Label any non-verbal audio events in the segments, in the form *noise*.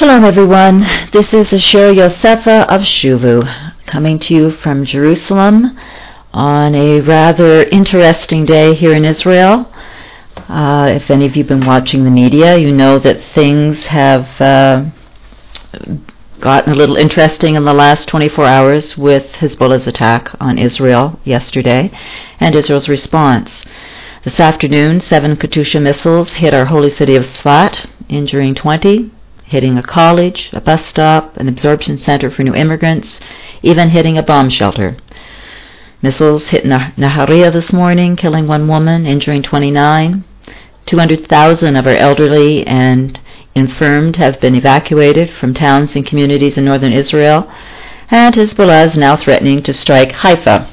Shalom, everyone. This is Asher Yosefa of Shuvu, coming to you from Jerusalem on a rather interesting day here in Israel. Uh, if any of you have been watching the media, you know that things have uh, gotten a little interesting in the last 24 hours with Hezbollah's attack on Israel yesterday and Israel's response. This afternoon, seven Katyusha missiles hit our holy city of Sfat, injuring 20, hitting a college, a bus stop, an absorption center for new immigrants, even hitting a bomb shelter. Missiles hit nah- Nahariya this morning, killing one woman, injuring 29. 200,000 of our elderly and infirmed have been evacuated from towns and communities in northern Israel, and Hezbollah is now threatening to strike Haifa.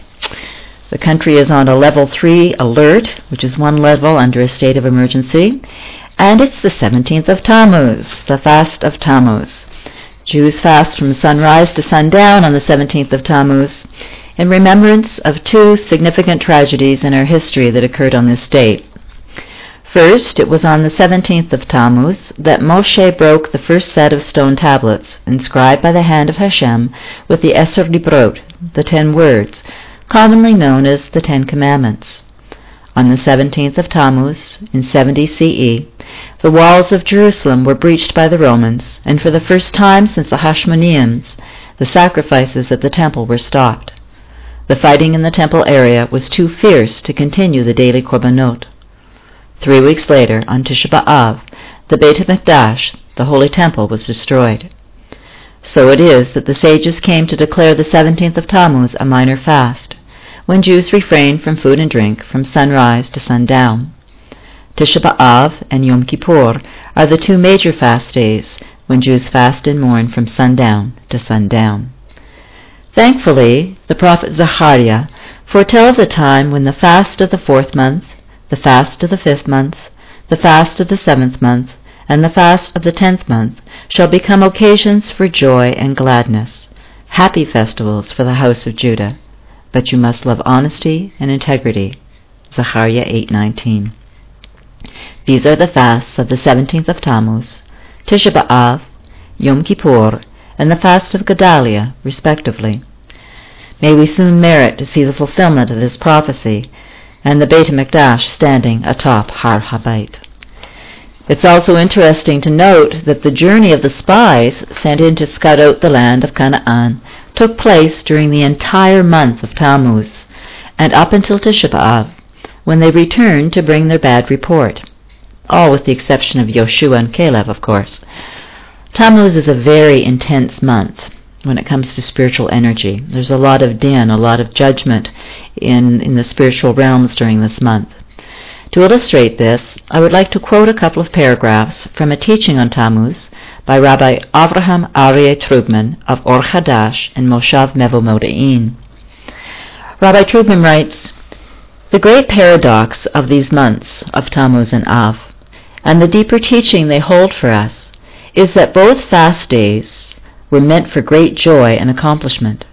The country is on a level 3 alert, which is one level under a state of emergency, and it's the 17th of Tammuz, the fast of Tammuz. Jews fast from sunrise to sundown on the 17th of Tammuz in remembrance of two significant tragedies in our history that occurred on this date. First, it was on the 17th of Tammuz that Moshe broke the first set of stone tablets, inscribed by the hand of Hashem with the Eser Dibrot, the Ten Words, commonly known as the Ten Commandments. On the 17th of Tammuz, in 70 CE, the walls of Jerusalem were breached by the Romans, and for the first time since the Hashmoneans, the sacrifices at the temple were stopped. The fighting in the temple area was too fierce to continue the daily korbanot. Three weeks later, on Tisha B'Av, the Beit HaMikdash, the holy temple, was destroyed. So it is that the sages came to declare the 17th of Tammuz a minor fast, when Jews refrain from food and drink from sunrise to sundown. Tisha B'Av and Yom Kippur are the two major fast days when Jews fast and mourn from sundown to sundown. Thankfully, the prophet Zechariah foretells a time when the fast of the fourth month, the fast of the fifth month, the fast of the seventh month, and the fast of the tenth month shall become occasions for joy and gladness, happy festivals for the house of Judah but you must love honesty and integrity. Zechariah 8:19. These are the fasts of the 17th of Tammuz, Tisha B'Av, Yom Kippur, and the fast of Gedalia, respectively. May we soon merit to see the fulfillment of this prophecy and the Beit HaMikdash standing atop Har Habayit. It's also interesting to note that the journey of the spies sent in to scout out the land of Canaan took place during the entire month of Tammuz and up until Tisha B'Av, when they returned to bring their bad report. All with the exception of Yoshua and Caleb, of course. Tammuz is a very intense month when it comes to spiritual energy. There's a lot of din, a lot of judgment in, in the spiritual realms during this month. To illustrate this, I would like to quote a couple of paragraphs from a teaching on Tammuz by Rabbi Avraham Aryeh Trugman of Or Hadash in Moshav Mevo Moda'in. Rabbi Trugman writes, The great paradox of these months of Tammuz and Av, and the deeper teaching they hold for us, is that both fast days were meant for great joy and accomplishment.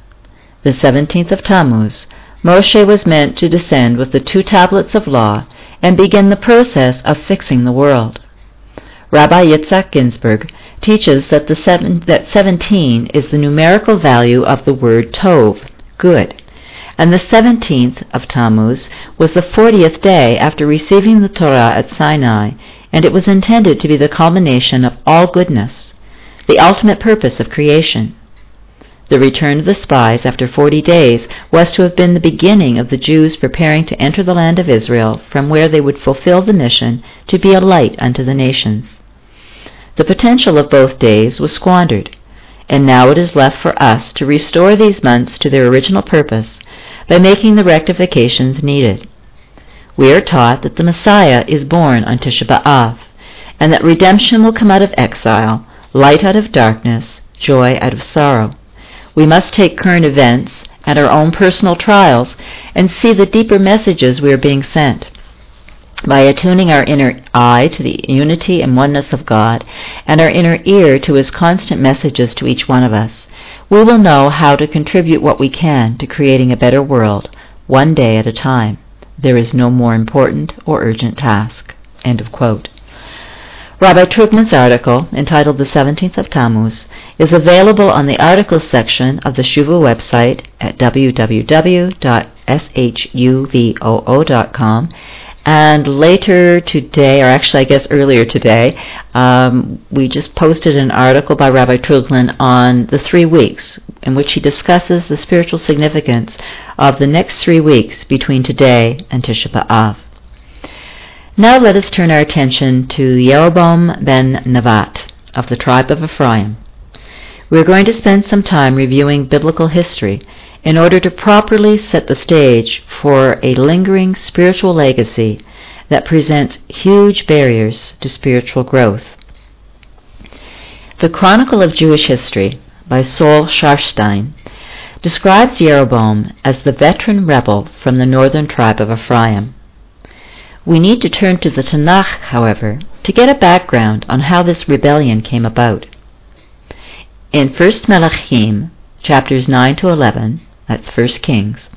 The 17th of Tammuz, Moshe was meant to descend with the two tablets of law and begin the process of fixing the world. Rabbi Yitzhak Ginsburgh teaches that, the seven, that 17 is the numerical value of the word tov, good, and the 17th of Tammuz was the 40th day after receiving the Torah at Sinai, and it was intended to be the culmination of all goodness, the ultimate purpose of creation. The return of the spies after forty days was to have been the beginning of the Jews preparing to enter the land of Israel, from where they would fulfill the mission to be a light unto the nations. The potential of both days was squandered, and now it is left for us to restore these months to their original purpose by making the rectifications needed. We are taught that the Messiah is born on Tisha B'Av, and that redemption will come out of exile, light out of darkness, joy out of sorrow. We must take current events and our own personal trials and see the deeper messages we are being sent by attuning our inner eye to the unity and oneness of God and our inner ear to His constant messages to each one of us, we will know how to contribute what we can to creating a better world, one day at a time. There is no more important or urgent task. End of quote. Rabbi Trugman's article, entitled The 17th of Tammuz, is available on the articles section of the Shuvu website at www.shuvu.com. And later today, or actually I guess earlier today, um, we just posted an article by Rabbi Trugman on the three weeks, in which he discusses the spiritual significance of the next three weeks between today and Tisha B'Av. Now let us turn our attention to Yeroboam ben Nevat of the tribe of Ephraim. We are going to spend some time reviewing biblical history in order to properly set the stage for a lingering spiritual legacy that presents huge barriers to spiritual growth. The Chronicle of Jewish History by Sol Scharfstein describes Jeroboam as the veteran rebel from the northern tribe of Ephraim. We need to turn to the Tanakh, however, to get a background on how this rebellion came about. In 1 Melachim, chapters 9 to 11, that's 1 Kings,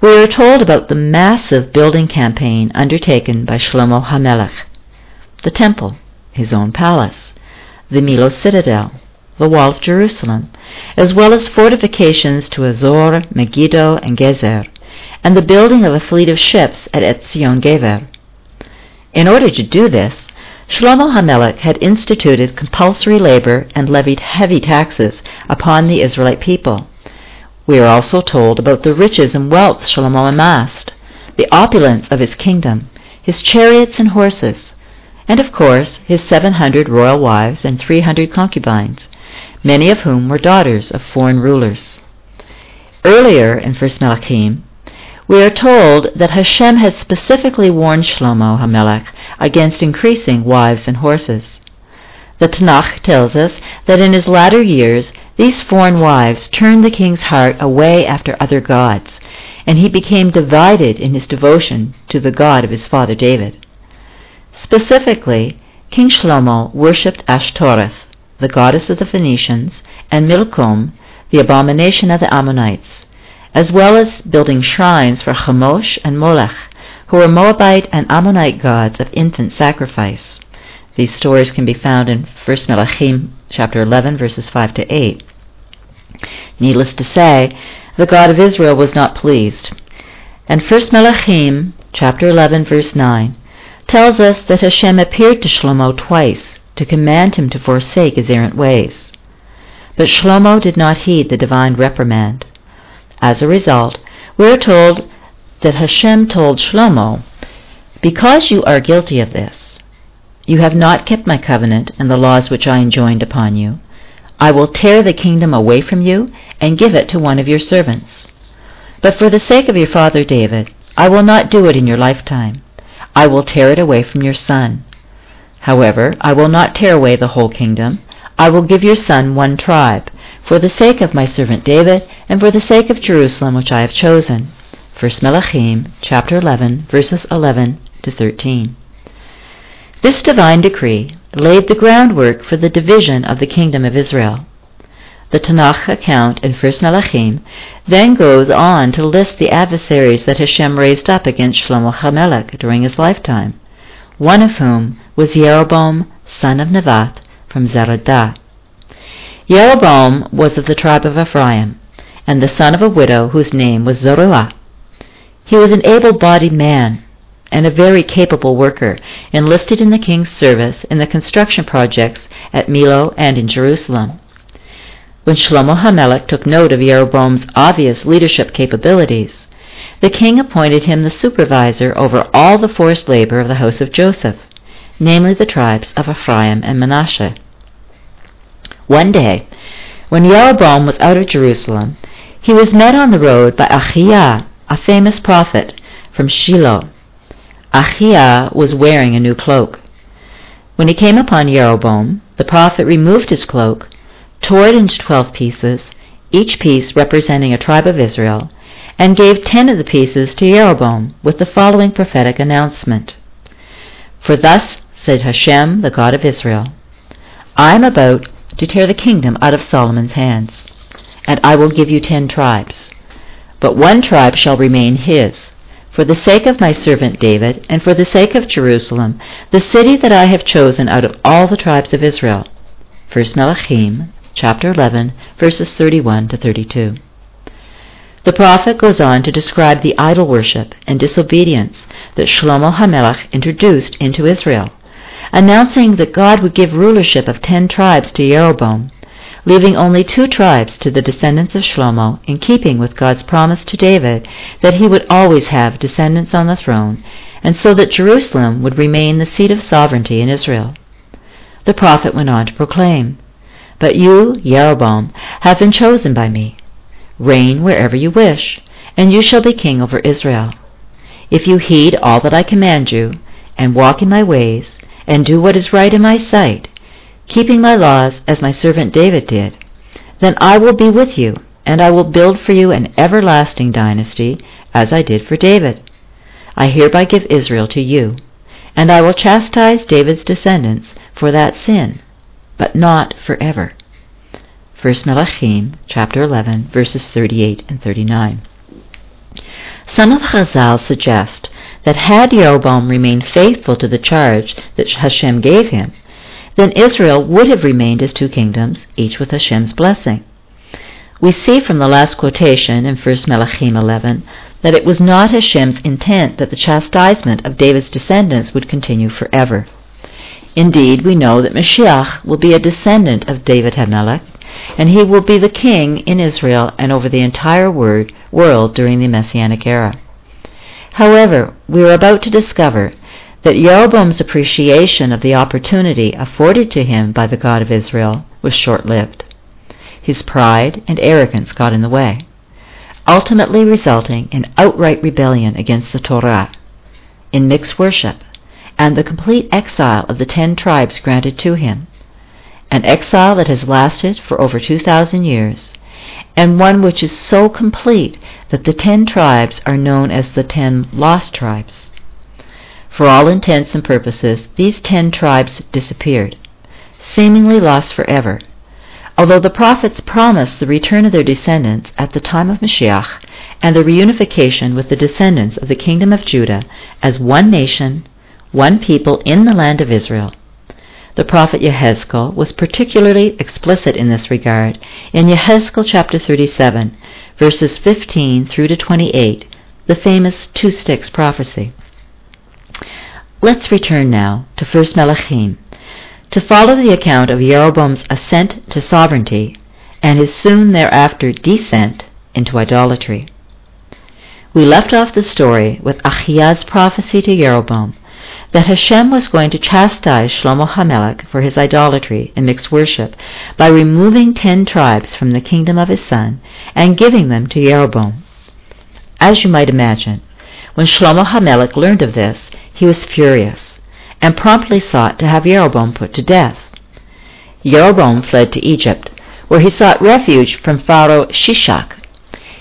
we are told about the massive building campaign undertaken by Shlomo HaMelech. The temple, his own palace, the Milo citadel, the wall of Jerusalem, as well as fortifications to Hazor, Megiddo, and Gezer, and the building of a fleet of ships at Etzion Geber. In order to do this, Shlomo HaMelech had instituted compulsory labor and levied heavy taxes upon the Israelite people. We are also told about the riches and wealth Shlomo amassed, the opulence of his kingdom, his chariots and horses, and of course his 700 royal wives and 300 concubines, many of whom were daughters of foreign rulers. Earlier in 1 Melachim, we are told that Hashem had specifically warned Shlomo HaMelech against increasing wives and horses. The Tanakh tells us that in his latter years these foreign wives turned the king's heart away after other gods, and he became divided in his devotion to the God of his father David. Specifically, King Shlomo worshipped Ashtoreth, the goddess of the Phoenicians, and Milcom, the abomination of the Ammonites, as well as building shrines for Chemosh and Molech, who were Moabite and Ammonite gods of infant sacrifice. These stories can be found in 1 Melachim chapter 11 verses 5 to 8. Needless to say, the God of Israel was not pleased. And 1 Melachim chapter 11 verse 9 tells us that Hashem appeared to Shlomo twice to command him to forsake his errant ways. But Shlomo did not heed the divine reprimand. As a result, we are told that Hashem told Shlomo, Because you are guilty of this, you have not kept my covenant and the laws which I enjoined upon you, I will tear the kingdom away from you and give it to one of your servants. But for the sake of your father David, I will not do it in your lifetime. I will tear it away from your son. However, I will not tear away the whole kingdom. I will give your son one tribe, for the sake of my servant David, and for the sake of Jerusalem which I have chosen. 1 Melachim, chapter 11, verses 11 to 13. This divine decree laid the groundwork for the division of the kingdom of Israel. The Tanakh account in 1 Melachim then goes on to list the adversaries that Hashem raised up against Shlomo HaMelech during his lifetime, one of whom was Jeroboam, son of Nevat, from Zeradah. Jeroboam was of the tribe of Ephraim, and the son of a widow whose name was Zeruiah. He was an able-bodied man and a very capable worker, enlisted in the king's service in the construction projects at Milo and in Jerusalem. When Shlomo HaMelech took note of Jeroboam's obvious leadership capabilities, the king appointed him the supervisor over all the forced labor of the house of Joseph, namely the tribes of Ephraim and Manasseh. One day, when Jeroboam was out of Jerusalem, he was met on the road by Achiah, a famous prophet from Shiloh. Achiah was wearing a new cloak. When he came upon Jeroboam, the prophet removed his cloak, tore it into twelve pieces, each piece representing a tribe of Israel, and gave ten of the pieces to Jeroboam with the following prophetic announcement. For thus said Hashem, the God of Israel, I am about to tear the kingdom out of Solomon's hands, and I will give you ten tribes. But one tribe shall remain his, for the sake of my servant David, and for the sake of Jerusalem, the city that I have chosen out of all the tribes of Israel. 1 Melachim, chapter 11, verses 31 to 32. The prophet goes on to describe the idol worship and disobedience that Shlomo HaMelech introduced into Israel, announcing that God would give rulership of ten tribes to Jeroboam, leaving only two tribes to the descendants of Shlomo in keeping with God's promise to David that he would always have descendants on the throne, and so that Jerusalem would remain the seat of sovereignty in Israel. The prophet went on to proclaim, But you, Jeroboam, have been chosen by me. Reign wherever you wish, and you shall be king over Israel. If you heed all that I command you, and walk in my ways, and do what is right in my sight, keeping my laws as my servant David did, then I will be with you, and I will build for you an everlasting dynasty, as I did for David. I hereby give Israel to you, and I will chastise David's descendants for that sin, but not forever. 1 Melachim, chapter 11, verses 38 and 39. Some of Chazal suggest that had Jeroboam remained faithful to the charge that Hashem gave him, then Israel would have remained as two kingdoms, each with Hashem's blessing. We see from the last quotation in 1 Melachim 11 that it was not Hashem's intent that the chastisement of David's descendants would continue forever. Indeed, we know that Mashiach will be a descendant of David HaMelech, and he will be the king in Israel and over the entire word, world during the Messianic era. However, we are about to discover that Jeroboam's appreciation of the opportunity afforded to him by the God of Israel was short-lived. His pride and arrogance got in the way, ultimately resulting in outright rebellion against the Torah, in mixed worship, and the complete exile of the ten tribes granted to him, an exile that has lasted for over 2,000 years, and one which is so complete that the ten tribes are known as the ten lost tribes. For all intents and purposes, these ten tribes disappeared, seemingly lost forever, although the prophets promised the return of their descendants at the time of Mashiach and the reunification with the descendants of the kingdom of Judah as one nation, one people in the land of Israel. The prophet Yehezkel was particularly explicit in this regard in Yehezkel chapter 37, verses 15 through to 28, the famous two sticks prophecy. Let's return now to 1 Melachim to follow the account of Jeroboam's ascent to sovereignty and his soon thereafter descent into idolatry. We left off the story with Achia's prophecy to Jeroboam that Hashem was going to chastise Shlomo HaMelech for his idolatry and mixed worship by removing ten tribes from the kingdom of his son and giving them to Jeroboam. As you might imagine, when Shlomo HaMelech learned of this, he was furious and promptly sought to have Jeroboam put to death. Jeroboam fled to Egypt, where he sought refuge from Pharaoh Shishak.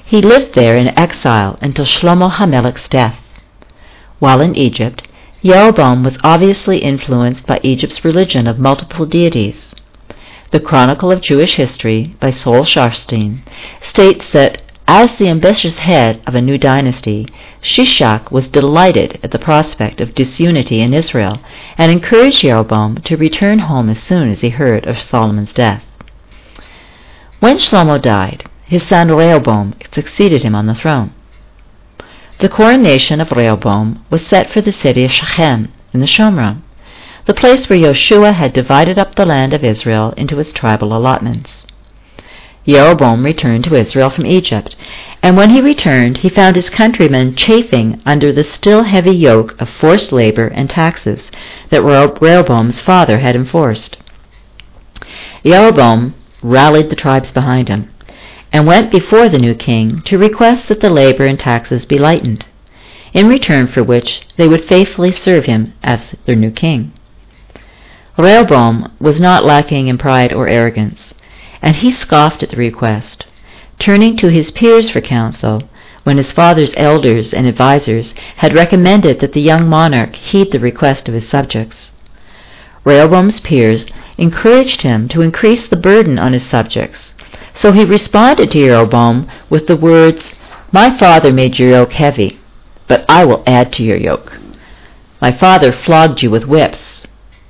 He lived there in exile until Shlomo HaMelech's death. While in Egypt, Jeroboam was obviously influenced by Egypt's religion of multiple deities. The Chronicle of Jewish History by Sol Scharfstein states that as the ambitious head of a new dynasty, Shishak was delighted at the prospect of disunity in Israel and encouraged Jeroboam to return home as soon as he heard of Solomon's death. When Shlomo died, his son Rehoboam succeeded him on the throne. The coronation of Rehoboam was set for the city of Shechem in the Shomron, the place where Joshua had divided up the land of Israel into its tribal allotments. Jeroboam returned to Israel from Egypt, and when he returned, he found his countrymen chafing under the still heavy yoke of forced labor and taxes that Rehoboam's father had enforced. Jeroboam rallied the tribes behind him and went before the new king to request that the labor and taxes be lightened, in return for which they would faithfully serve him as their new king. Rehoboam was not lacking in pride or arrogance, and he scoffed at the request, turning to his peers for counsel when his father's elders and advisers had recommended that the young monarch heed the request of his subjects. Rehoboam's peers encouraged him to increase the burden on his subjects so he responded to Jeroboam with the words, My father made your yoke heavy, but I will add to your yoke. My father flogged you with whips,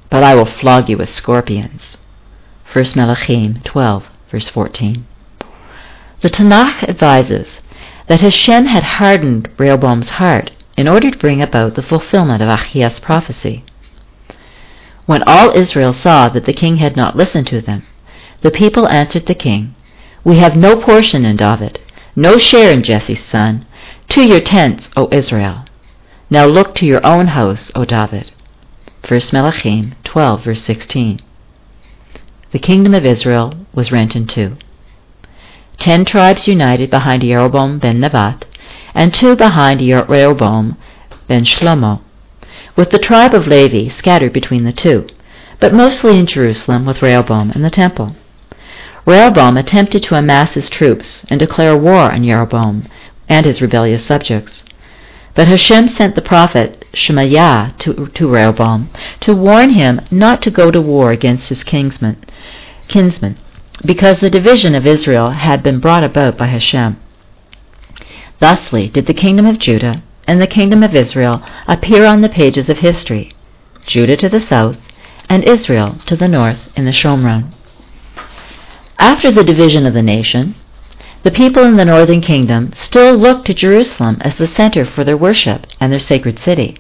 but I will flog you with scorpions. 1 Melachim 12, verse 14. The Tanakh advises that Hashem had hardened Rehoboam's heart in order to bring about the fulfillment of Achias' prophecy. When all Israel saw that the king had not listened to them, the people answered the king, We have no portion in David, no share in Jesse's son. To your tents, O Israel. Now look to your own house, O David. 1 Melachim 12, verse 16. The kingdom of Israel was rent in two. Ten tribes united behind Jeroboam ben Nebat, and two behind Rehoboam ben Shlomo, with the tribe of Levi scattered between the two, but mostly in Jerusalem with Rehoboam and the temple. Rehoboam attempted to amass his troops and declare war on Jeroboam and his rebellious subjects. But Hashem sent the prophet Shemaiah to, to Rehoboam to warn him not to go to war against his kinsman, kinsman, because the division of Israel had been brought about by Hashem. Thusly did the kingdom of Judah and the kingdom of Israel appear on the pages of history, Judah to the south and Israel to the north in the Shomron. After the division of the nation, the people in the northern kingdom still looked to Jerusalem as the center for their worship and their sacred city.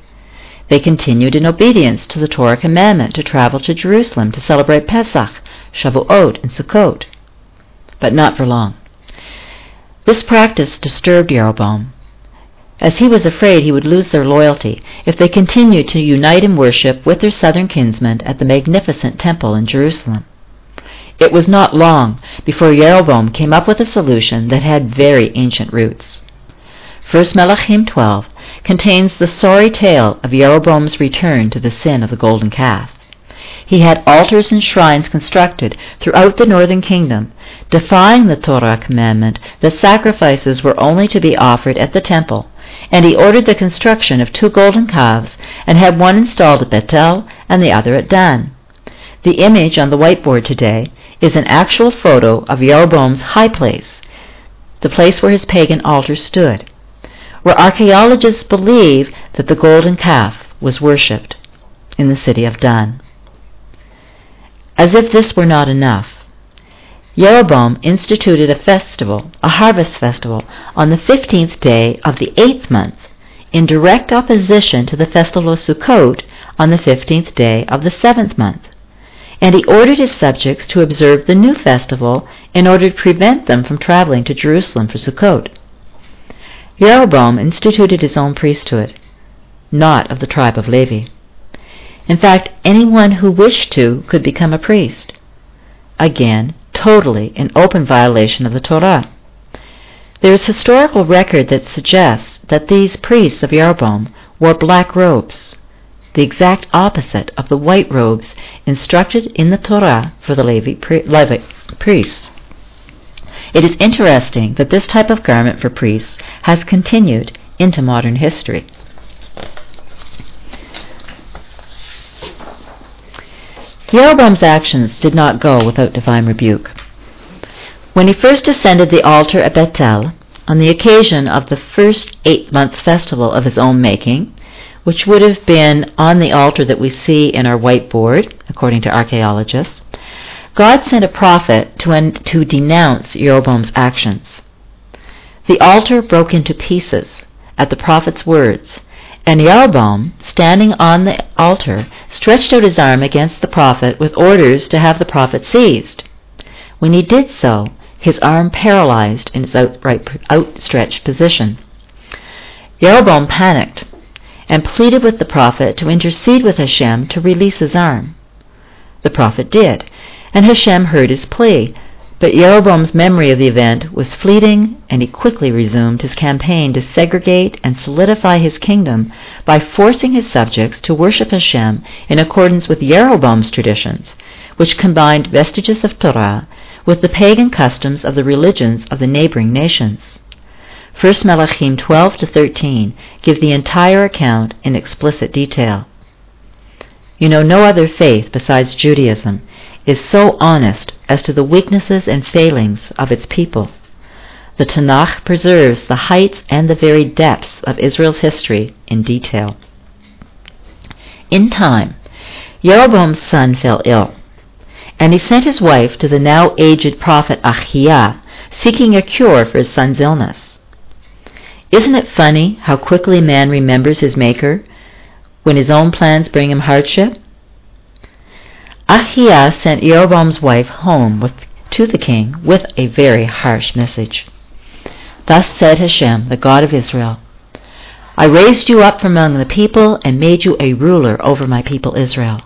They continued in obedience to the Torah commandment to travel to Jerusalem to celebrate Pesach, Shavuot, and Sukkot. But not for long. This practice disturbed Jeroboam, as he was afraid he would lose their loyalty if they continued to unite in worship with their southern kinsmen at the magnificent temple in Jerusalem. It was not long before Jeroboam came up with a solution that had very ancient roots. 1 Melachim 12 contains the sorry tale of Jeroboam's return to the sin of the golden calf. He had altars and shrines constructed throughout the northern kingdom, defying the Torah commandment that sacrifices were only to be offered at the temple, and he ordered the construction of two golden calves and had one installed at Bethel and the other at Dan. The image on the whiteboard today is an actual photo of Jeroboam's high place, the place where his pagan altar stood, where archaeologists believe that the golden calf was worshipped in the city of Dan. As if this were not enough, Jeroboam instituted a festival, a harvest festival, on the fifteenth day of the eighth month, in direct opposition to the festival of Sukkot on the fifteenth day of the seventh month and he ordered his subjects to observe the new festival in order to prevent them from traveling to Jerusalem for Sukkot. Jeroboam instituted his own priesthood, not of the tribe of Levi. In fact, anyone who wished to could become a priest. Again, totally in open violation of the Torah. There is historical record that suggests that these priests of Jeroboam wore black robes, the exact opposite of the white robes instructed in the Torah for the Levi, Levi priests. It is interesting that this type of garment for priests has continued into modern history. Jeroboam's actions did not go without divine rebuke. When he first ascended the altar at Bethel, on the occasion of the first eight month festival of his own making, which would have been on the altar that we see in our whiteboard, according to archaeologists, God sent a prophet to, en- to denounce Jeroboam's actions. The altar broke into pieces at the prophet's words, and Jeroboam, standing on the altar, stretched out his arm against the prophet with orders to have the prophet seized. When he did so, his arm paralyzed in its outstretched position. Jeroboam panicked and pleaded with the prophet to intercede with Hashem to release his arm. The prophet did, and Hashem heard his plea, but Jeroboam's memory of the event was fleeting, and he quickly resumed his campaign to segregate and solidify his kingdom by forcing his subjects to worship Hashem in accordance with Jeroboam's traditions, which combined vestiges of Torah with the pagan customs of the religions of the neighboring nations. 1 Melachim 12 to 13 give the entire account in explicit detail. You know, no other faith besides Judaism is so honest as to the weaknesses and failings of its people. the Tanakh preserves the heights and the very depths of Israel's history in detail. In time, Jeroboam's son fell ill, and he sent his wife to the now aged prophet Achiah, seeking a cure for his son's illness. Isn't it funny how quickly man remembers his Maker when his own plans bring him hardship? Achiah sent Jeroboam's wife home with, to the king with a very harsh message. Thus said Hashem, the God of Israel, I raised you up from among the people and made you a ruler over my people Israel.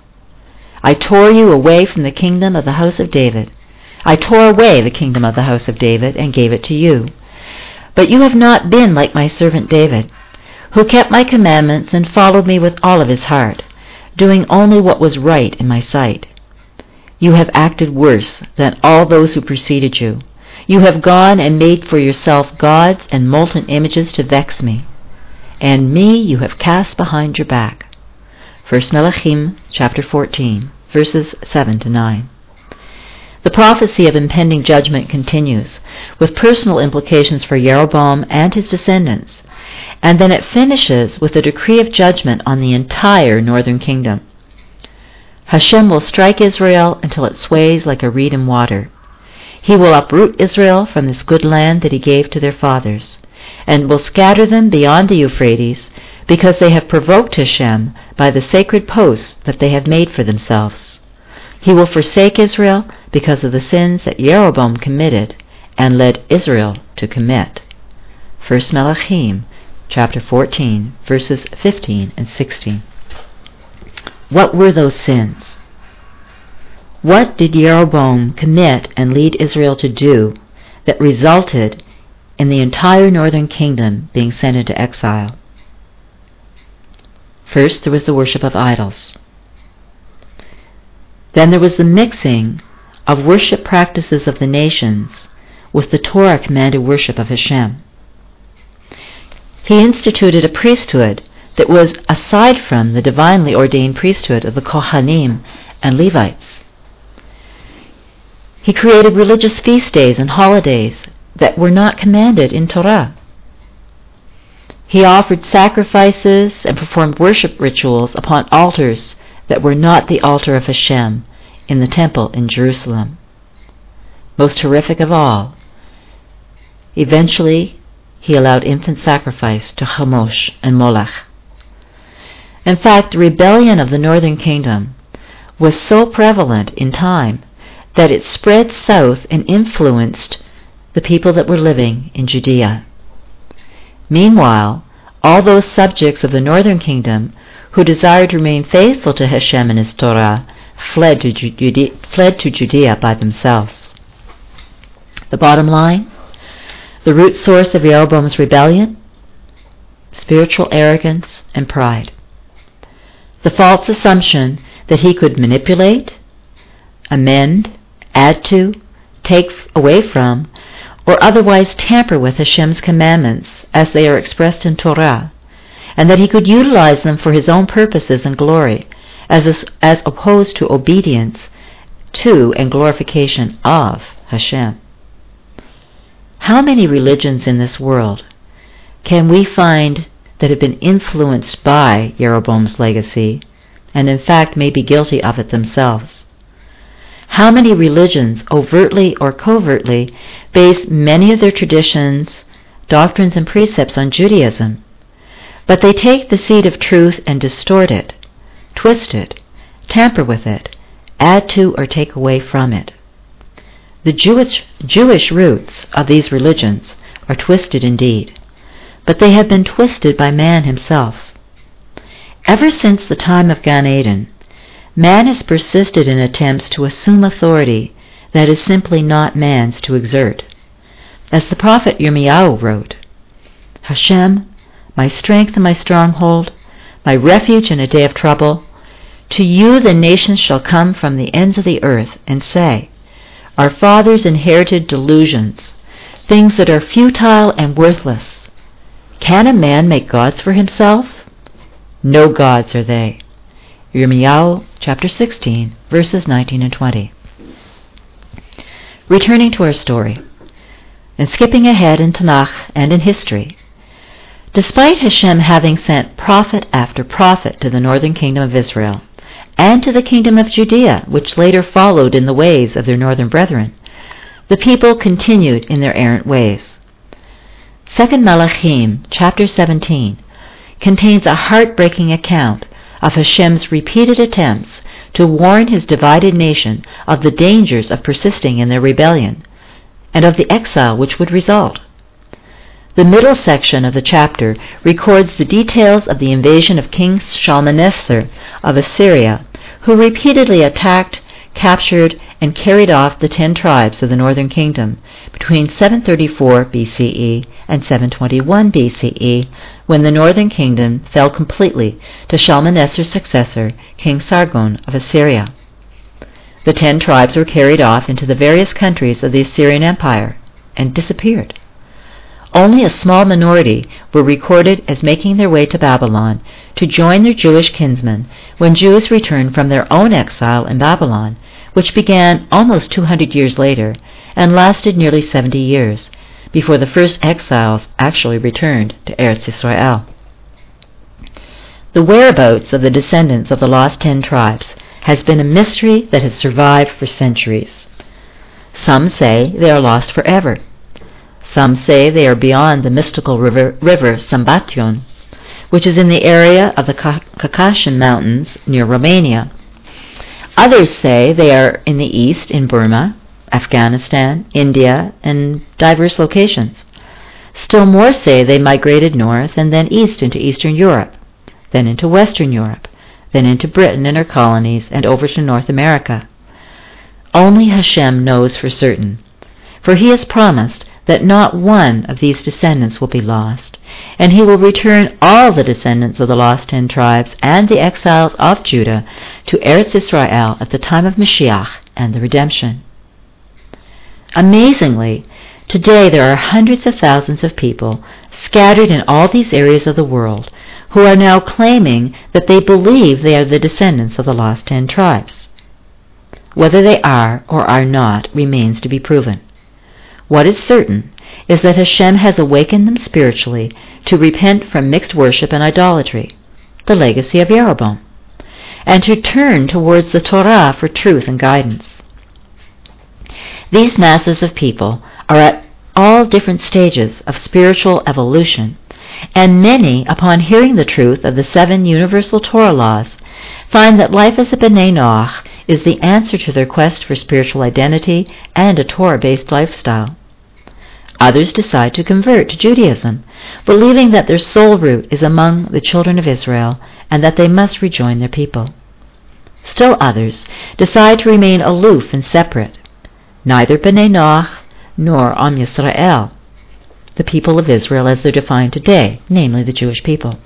I tore you away from the kingdom of the house of David. I tore away the kingdom of the house of David and gave it to you. But you have not been like my servant David, who kept my commandments and followed me with all of his heart, doing only what was right in my sight. You have acted worse than all those who preceded you. You have gone and made for yourself gods and molten images to vex me. And me you have cast behind your back. 1 Melachim chapter 14, verses 7 to 9. The prophecy of impending judgment continues, with personal implications for Jeroboam and his descendants, and then it finishes with a decree of judgment on the entire northern kingdom. Hashem will strike Israel until it sways like a reed in water. He will uproot Israel from this good land that he gave to their fathers, and will scatter them beyond the Euphrates, because they have provoked Hashem by the sacred posts that they have made for themselves. He will forsake Israel because of the sins that Jeroboam committed and led Israel to commit. 1 Melachim chapter 14 verses 15 and 16. What were those sins? What did Jeroboam commit and lead Israel to do that resulted in the entire northern kingdom being sent into exile? First, there was the worship of idols. Then there was the mixing of worship practices of the nations with the Torah commanded worship of Hashem. He instituted a priesthood that was aside from the divinely ordained priesthood of the Kohanim and Levites. He created religious feast days and holidays that were not commanded in Torah. He offered sacrifices and performed worship rituals upon altars that were not the altar of Hashem in the temple in Jerusalem. Most horrific of all, eventually he allowed infant sacrifice to Chemosh and Molech. In fact, the rebellion of the northern kingdom was so prevalent in time that it spread south and influenced the people that were living in Judea. Meanwhile, all those subjects of the northern kingdom who desired to remain faithful to Hashem and his Torah fled to, Judea, fled to Judea by themselves. The bottom line the root source of Jeroboam's rebellion spiritual arrogance and pride. The false assumption that he could manipulate, amend, add to, take away from, or otherwise tamper with Hashem's commandments as they are expressed in Torah, and that he could utilize them for his own purposes and glory, as, as opposed to obedience to and glorification of Hashem. How many religions in this world can we find that have been influenced by Jeroboam's legacy, and in fact may be guilty of it themselves? How many religions, overtly or covertly, base many of their traditions, doctrines, and precepts on Judaism? But they take the seed of truth and distort it, twist it, tamper with it, add to or take away from it. The Jewish, Jewish roots of these religions are twisted indeed, but they have been twisted by man himself. Ever since the time of Gan Eden, Man has persisted in attempts to assume authority that is simply not man's to exert. As the prophet Yirmiyahu wrote, Hashem, my strength and my stronghold, my refuge in a day of trouble, to you the nations shall come from the ends of the earth and say, Our fathers inherited delusions, things that are futile and worthless. Can a man make gods for himself? No gods are they. Yirmiyahu chapter 16, verses 19 and 20. Returning to our story, And skipping ahead in Tanakh and in history, despite Hashem having sent prophet after prophet to the northern kingdom of Israel, and to the kingdom of Judea, which later followed in the ways of their northern brethren, the people continued in their errant ways. 2 Melachim, chapter 17, contains a heartbreaking account of Hashem's repeated attempts to warn his divided nation of the dangers of persisting in their rebellion and of the exile which would result. The middle section of the chapter records the details of the invasion of King Shalmaneser of Assyria, who repeatedly attacked, captured, and carried off the ten tribes of the northern kingdom between 734 BCE and 721 BCE, when the northern kingdom fell completely to Shalmaneser's successor, King Sargon of Assyria. The ten tribes were carried off into the various countries of the Assyrian Empire and disappeared. Only a small minority were recorded as making their way to Babylon to join their Jewish kinsmen when Jews returned from their own exile in Babylon, which began almost 200 years later and lasted nearly 70 years before the first exiles actually returned to Eretz Israel. The whereabouts of the descendants of the lost ten tribes has been a mystery that has survived for centuries. Some say they are lost forever. Some say they are beyond the mystical river, river Sambation, which is in the area of the Caucasian Mountains near Romania. Others say they are in the east in Burma, Afghanistan, India, and diverse locations. Still more say they migrated north and then east into Eastern Europe, then into Western Europe, then into Britain and her colonies, and over to North America. Only Hashem knows for certain, for he has promised that not one of these descendants will be lost, and he will return all the descendants of the lost ten tribes and the exiles of Judah to Eretz Israel at the time of Mashiach and the redemption. Amazingly, today there are hundreds of thousands of people scattered in all these areas of the world who are now claiming that they believe they are the descendants of the lost ten tribes. Whether they are or are not remains to be proven. What is certain is that Hashem has awakened them spiritually to repent from mixed worship and idolatry, the legacy of Jeroboam, and to turn towards the Torah for truth and guidance. These masses of people are at all different stages of spiritual evolution, and many, upon hearing the truth of the seven universal Torah laws, find that life as a B'nai Noach is the answer to their quest for spiritual identity and a Torah-based lifestyle. Others decide to convert to Judaism, believing that their soul root is among the children of Israel and that they must rejoin their people. Still others decide to remain aloof and separate, neither B'nai Noach nor Am Yisrael, the people of Israel as they're defined today, namely the Jewish people.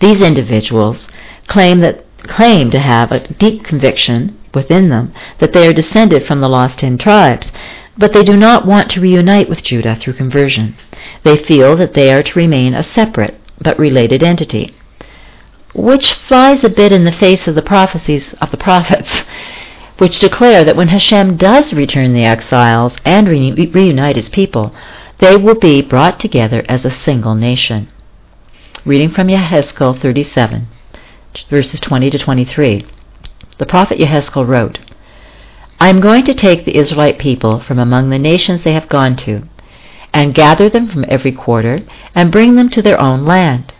These individuals claim that claim to have a deep conviction within them that they are descended from the lost ten tribes, but they do not want to reunite with Judah through conversion. They feel that they are to remain a separate but related entity, which flies a bit in the face of the prophecies of the prophets, which declare that when Hashem does return the exiles and re- reunite his people, they will be brought together as a single nation. Reading from Yehezkel 37, verses 20 to 23. The prophet Yehezkel wrote, I am going to take the Israelite people from among the nations they have gone to, and gather them from every quarter, and bring them to their own land.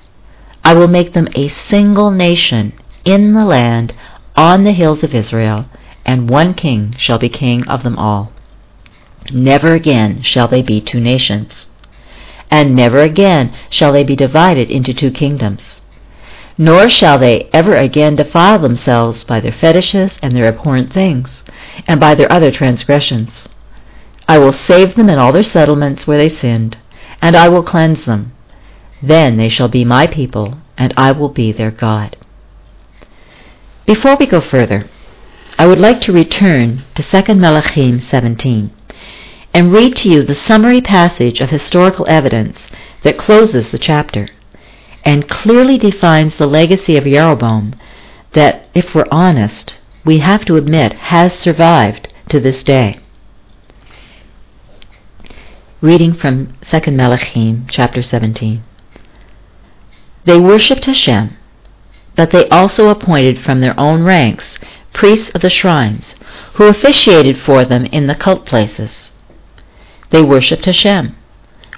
I will make them a single nation in the land on the hills of Israel, and one king shall be king of them all. Never again shall they be two nations, and never again shall they be divided into two kingdoms. Nor shall they ever again defile themselves by their fetishes and their abhorrent things and by their other transgressions. I will save them in all their settlements where they sinned, and I will cleanse them. Then they shall be my people, and I will be their God. Before we go further, I would like to return to 2 Melachim 17 and read to you the summary passage of historical evidence that closes the chapter and clearly defines the legacy of Jeroboam that, if we're honest, we have to admit has survived to this day. Reading from 2 Melachim, chapter 17. They worshipped Hashem, but they also appointed from their own ranks priests of the shrines, who officiated for them in the cult places. They worshipped Hashem,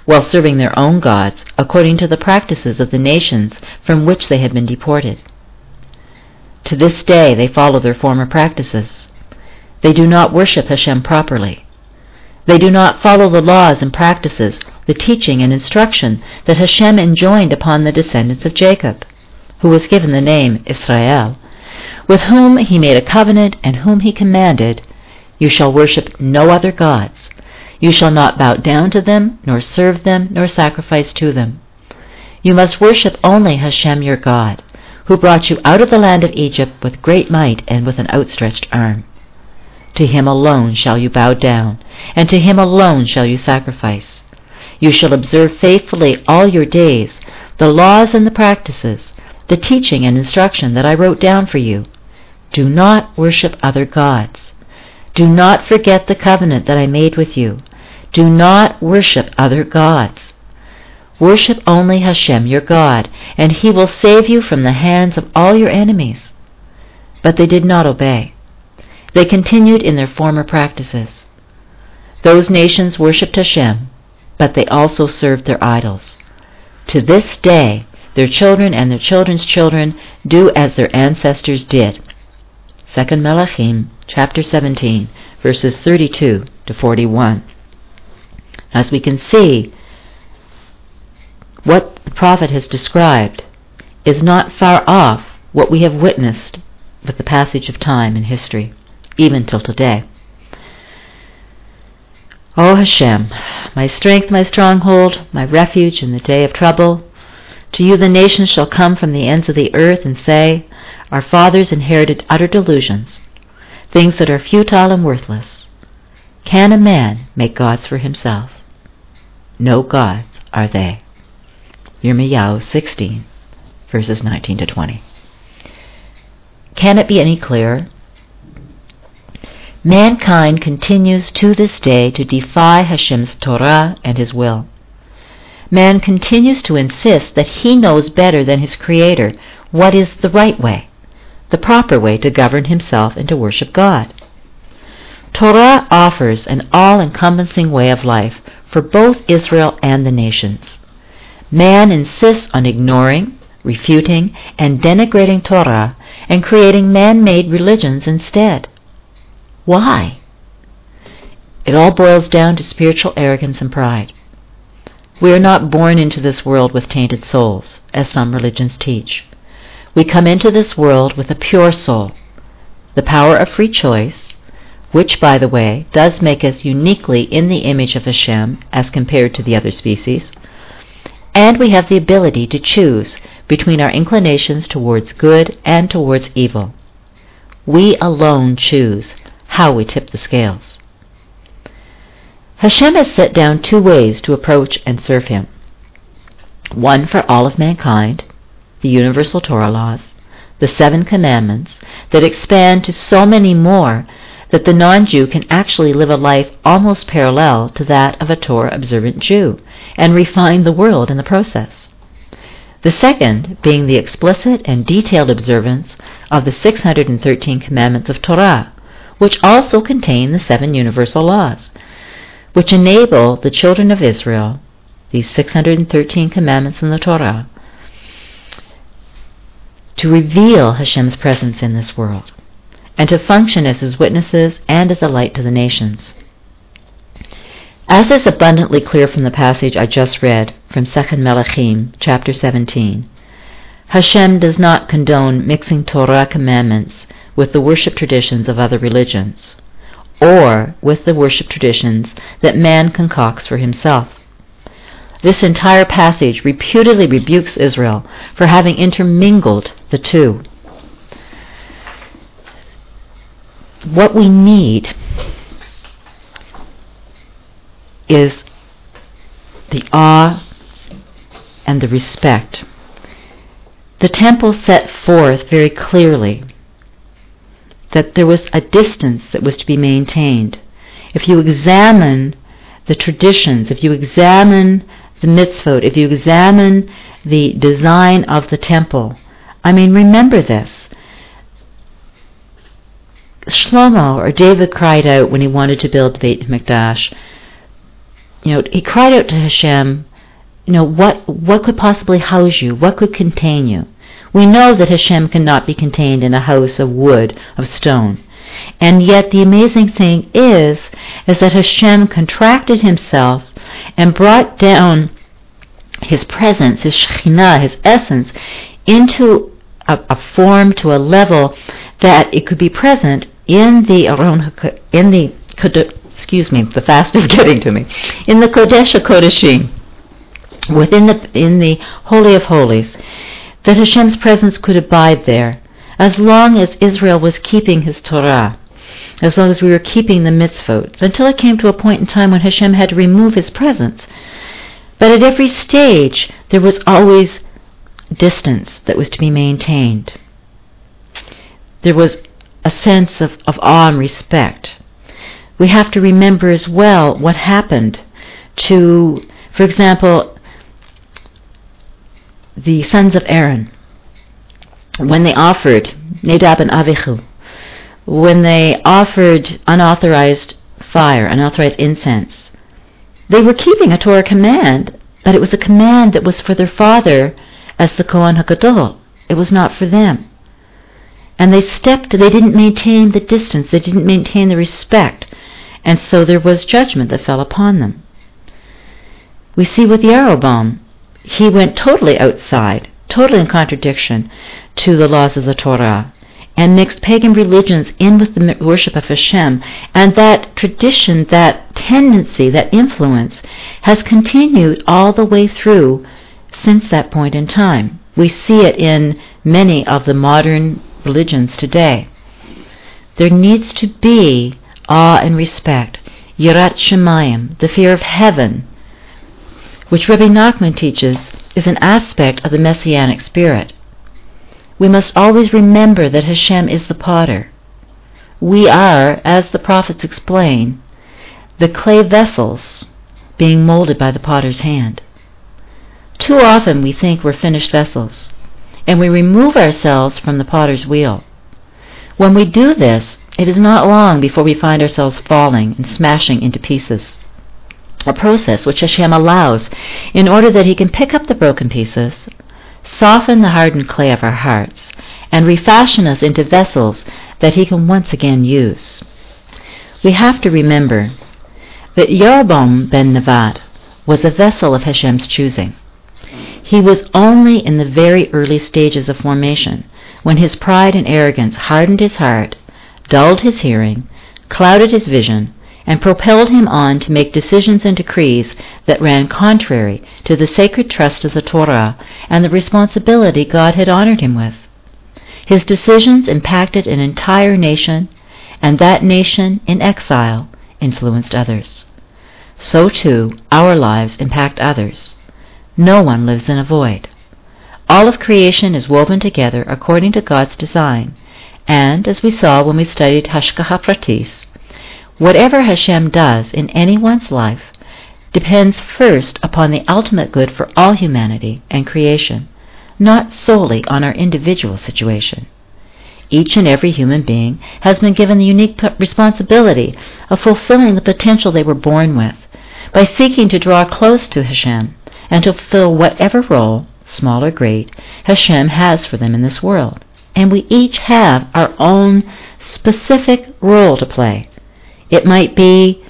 while serving their own gods according to the practices of the nations from which they had been deported. To this day they follow their former practices. They do not worship Hashem properly. They do not follow the laws and practices, the teaching and instruction that Hashem enjoined upon the descendants of Jacob, who was given the name Israel, with whom he made a covenant and whom he commanded, You shall worship no other gods. You shall not bow down to them, nor serve them, nor sacrifice to them. You must worship only Hashem your God, who brought you out of the land of Egypt with great might and with an outstretched arm. To him alone shall you bow down, and to him alone shall you sacrifice. You shall observe faithfully all your days the laws and the practices, the teaching and instruction that I wrote down for you. Do not worship other gods. Do not forget the covenant that I made with you. Do not worship other gods. Worship only Hashem your God, and he will save you from the hands of all your enemies. But they did not obey. They continued in their former practices. Those nations worshipped Hashem, but they also served their idols. To this day, their children and their children's children do as their ancestors did. 2 Melachim, chapter 17, verses 32 to 41. As we can see, what the prophet has described is not far off what we have witnessed with the passage of time in history even till today. O Hashem, my strength, my stronghold, my refuge in the day of trouble, to you the nations shall come from the ends of the earth and say, Our fathers inherited utter delusions, things that are futile and worthless. Can a man make gods for himself? No gods are they. Yirmiyahu 16, verses 19 to 20. Can it be any clearer? Mankind continues to this day to defy Hashem's Torah and His will. Man continues to insist that he knows better than his Creator what is the right way, the proper way to govern himself and to worship God. Torah offers an all-encompassing way of life for both Israel and the nations. Man insists on ignoring, refuting, and denigrating Torah and creating man-made religions instead. Why? It all boils down to spiritual arrogance and pride. We are not born into this world with tainted souls, as some religions teach. We come into this world with a pure soul, the power of free choice, which, by the way, does make us uniquely in the image of Hashem as compared to the other species, and we have the ability to choose between our inclinations towards good and towards evil. We alone choose how we tip the scales. Hashem has set down two ways to approach and serve Him. One for all of mankind, the universal Torah laws, the seven commandments that expand to so many more that the non-Jew can actually live a life almost parallel to that of a Torah observant Jew and refine the world in the process. The second being the explicit and detailed observance of the 613 commandments of Torah, which also contain the seven universal laws, which enable the children of Israel, these 613 commandments in the Torah, to reveal Hashem's presence in this world, and to function as his witnesses and as a light to the nations. As is abundantly clear from the passage I just read from 2 Melachim, chapter 17, Hashem does not condone mixing Torah commandments with the worship traditions of other religions, or with the worship traditions that man concocts for himself. This entire passage reputedly rebukes Israel for having intermingled the two. What we need is the awe and the respect. The temple set forth very clearly that there was a distance that was to be maintained. If you examine the traditions, if you examine the mitzvot, if you examine the design of the temple, I mean, remember this. Shlomo or David cried out when he wanted to build Beit Mikdash. You know, he cried out to Hashem, you know, what what could possibly house you? What could contain you? We know that Hashem cannot be contained in a house of wood, of stone. And yet the amazing thing is, is that Hashem contracted himself and brought down his presence, his Shekhinah, his essence, into a, a, form, to a level that it could be present in the Aron, in the excuse me, the fast is *laughs* getting to me, in the Kodesh Kodeshim, within the in the Holy of Holies, that Hashem's presence could abide there as long as Israel was keeping his Torah, as long as we were keeping the mitzvot, until it came to a point in time when Hashem had to remove his presence. But at every stage, there was always distance that was to be maintained. There was a sense of, of awe and respect. We have to remember as well what happened to, for example, the sons of Aaron when they offered Nadab and Avihu, when they offered unauthorized fire, unauthorized incense, they were keeping a Torah command, but it was a command that was for their father as the Kohen HaGadol. It was not for them. And they stepped, they didn't maintain the distance, they didn't maintain the respect, and so there was judgment that fell upon them. We see with Yeroboam, he went totally outside, totally in contradiction to the laws of the Torah and mixed pagan religions in with the worship of Hashem. And that tradition, that tendency, that influence has continued all the way through since that point in time. We see it in many of the modern religions today. There needs to be awe and respect, yirat shemayim, the fear of heaven, which Rabbi Nachman teaches is an aspect of the messianic spirit we must always remember that Hashem is the potter. We are, as the prophets explain, the clay vessels being molded by the potter's hand. Too often we think we're finished vessels, and we remove ourselves from the potter's wheel. When we do this, it is not long before we find ourselves falling and smashing into pieces. A process which Hashem allows in order that He can pick up the broken pieces soften the hardened clay of our hearts, and refashion us into vessels that He can once again use. We have to remember that Jeroboam ben Nevat was a vessel of Hashem's choosing. He was only in the very early stages of formation when his pride and arrogance hardened his heart, dulled his hearing, clouded his vision, and propelled him on to make decisions and decrees that ran contrary to the sacred trust of the Torah and the responsibility God had honored him with. His decisions impacted an entire nation, and that nation, in exile, influenced others. So too, our lives impact others. No one lives in a void. All of creation is woven together according to God's design, and, as we saw when we studied Hashgacha Pratis, Whatever Hashem does in anyone's life depends first upon the ultimate good for all humanity and creation, not solely on our individual situation. Each and every human being has been given the unique responsibility of fulfilling the potential they were born with by seeking to draw close to Hashem and to fulfill whatever role, small or great, Hashem has for them in this world. And we each have our own specific role to play. It might be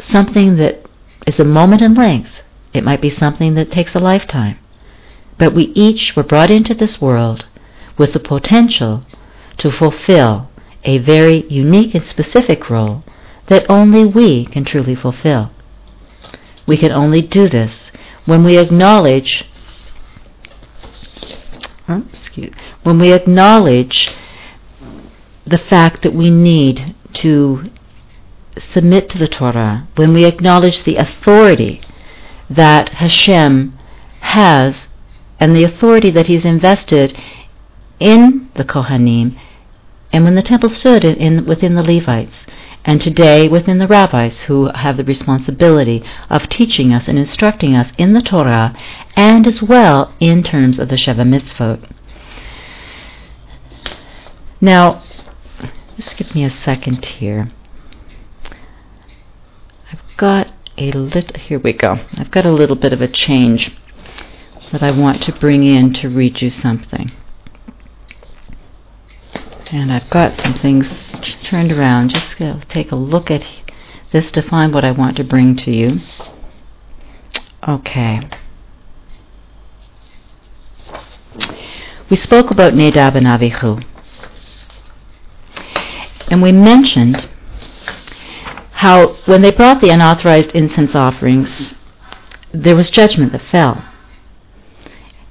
something that is a moment in length. It might be something that takes a lifetime. But we each were brought into this world with the potential to fulfill a very unique and specific role that only we can truly fulfill. We can only do this when we acknowledge excuse, when we acknowledge the fact that we need to submit to the Torah, when we acknowledge the authority that Hashem has and the authority that He's invested in the Kohanim, and when the temple stood in, in, within the Levites, and today within the rabbis who have the responsibility of teaching us and instructing us in the Torah and as well in terms of the Sheva Mitzvot. Now, just give me a second here. Got a little, here we go. I've got a little bit of a change that I want to bring in to read you something. And I've got some things turned around. Just to take a look at this to find what I want to bring to you. Okay. We spoke about Nadab and Avihu. And we mentioned how when they brought the unauthorized incense offerings, there was judgment that fell.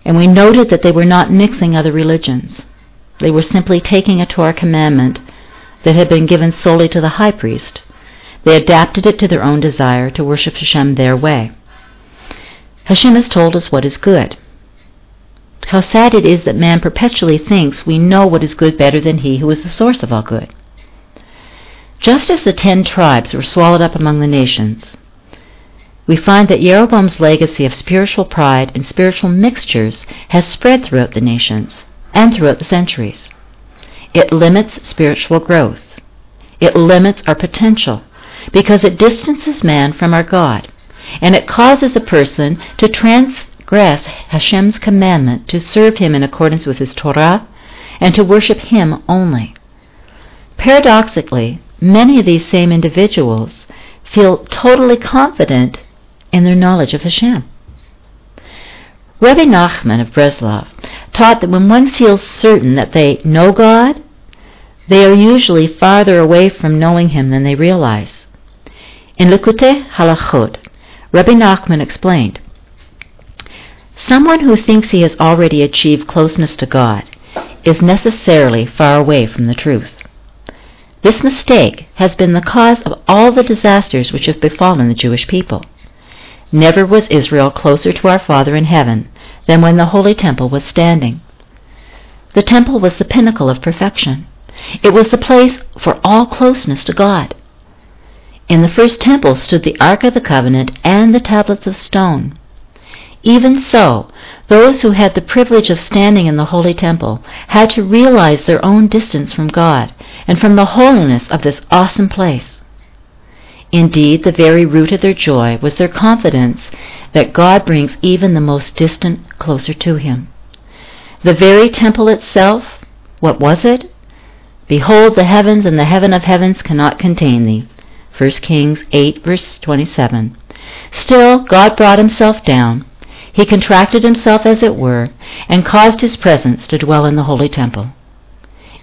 And we noted that they were not mixing other religions. They were simply taking a Torah commandment that had been given solely to the high priest. They adapted it to their own desire to worship Hashem their way. Hashem has told us what is good. How sad it is that man perpetually thinks we know what is good better than he who is the source of all good. Just as the ten tribes were swallowed up among the nations, we find that Jeroboam's legacy of spiritual pride and spiritual mixtures has spread throughout the nations and throughout the centuries. It limits spiritual growth. It limits our potential because it distances man from our God, and it causes a person to transgress Hashem's commandment to serve him in accordance with his Torah and to worship him only. Paradoxically, many of these same individuals feel totally confident in their knowledge of Hashem. Rabbi Nachman of Breslov taught that when one feels certain that they know God, they are usually farther away from knowing Him than they realize. In Likutei Halachot, Rabbi Nachman explained, Someone who thinks he has already achieved closeness to God is necessarily far away from the truth. This mistake has been the cause of all the disasters which have befallen the Jewish people. Never was Israel closer to our Father in heaven than when the Holy Temple was standing. The temple was the pinnacle of perfection. It was the place for all closeness to God. In the first temple stood the Ark of the Covenant and the tablets of stone. Even so, those who had the privilege of standing in the Holy Temple had to realize their own distance from God and from the holiness of this awesome place. Indeed, the very root of their joy was their confidence that God brings even the most distant closer to Him. The very temple itself, what was it? Behold, the heavens and the heaven of heavens cannot contain thee. 1 Kings 8, verse 27. Still, God brought himself down. He contracted himself, as it were, and caused his presence to dwell in the holy temple.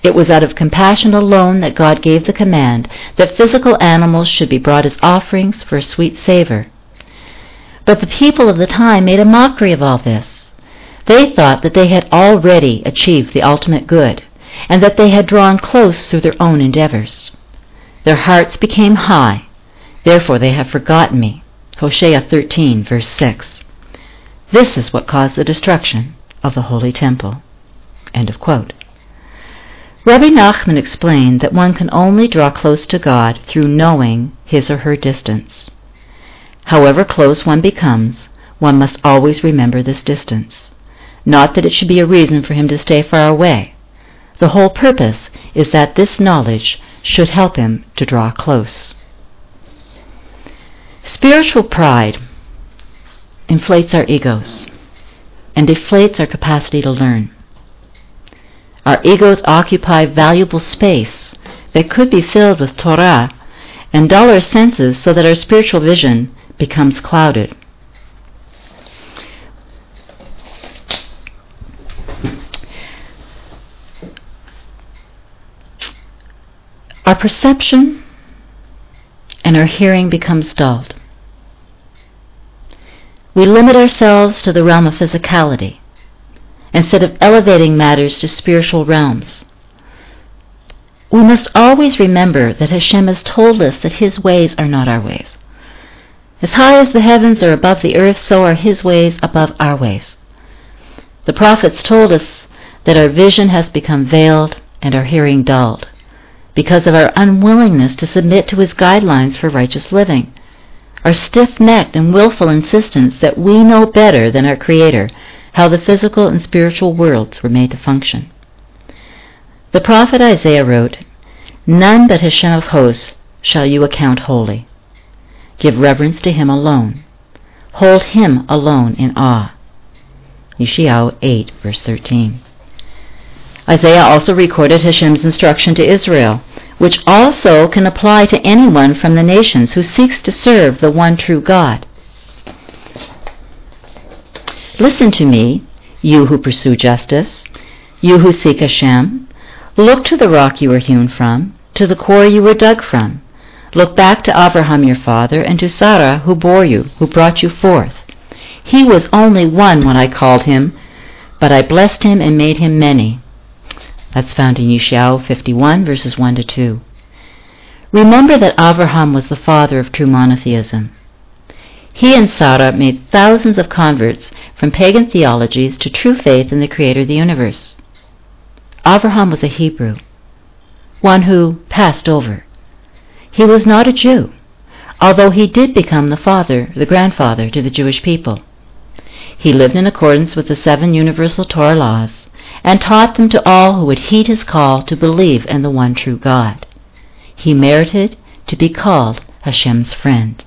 It was out of compassion alone that God gave the command that physical animals should be brought as offerings for a sweet savor. But the people of the time made a mockery of all this. They thought that they had already achieved the ultimate good, and that they had drawn close through their own endeavors. Their hearts became high, therefore they have forgotten me. Hosea 13, verse 6. This is what caused the destruction of the Holy Temple. End of quote. Rabbi Nachman explained that one can only draw close to God through knowing his or her distance. However close one becomes, one must always remember this distance. Not that it should be a reason for him to stay far away. The whole purpose is that this knowledge should help him to draw close. Spiritual pride inflates our egos and deflates our capacity to learn. Our egos occupy valuable space that could be filled with Torah and dull our senses so that our spiritual vision becomes clouded. Our perception and our hearing becomes dulled. We limit ourselves to the realm of physicality instead of elevating matters to spiritual realms. We must always remember that Hashem has told us that His ways are not our ways. As high as the heavens are above the earth, so are His ways above our ways. The prophets told us that our vision has become veiled and our hearing dulled. because of our unwillingness to submit to his guidelines for righteous living, our stiff-necked and willful insistence that we know better than our Creator how the physical and spiritual worlds were made to function. The prophet Isaiah wrote, None but Hashem of hosts shall you account holy. Give reverence to him alone. Hold him alone in awe. Yeshayahu 8, verse 13. Isaiah also recorded Hashem's instruction to Israel, which also can apply to anyone from the nations who seeks to serve the one true God. Listen to me, you who pursue justice, you who seek Hashem. Look to the rock you were hewn from, to the core you were dug from. Look back to Abraham your father, and to Sarah who bore you, who brought you forth. He was only one when I called him, but I blessed him and made him many. That's found in Yeshayahu 51, verses 1 to 2. Remember that Abraham was the father of true monotheism. He and Sarah made thousands of converts from pagan theologies to true faith in the Creator of the universe. Abraham was a Hebrew, one who passed over. He was not a Jew, although he did become the father, the grandfather to the Jewish people. He lived in accordance with the seven universal Torah laws and taught them to all who would heed his call to believe in the one true God. He merited to be called Hashem's friend.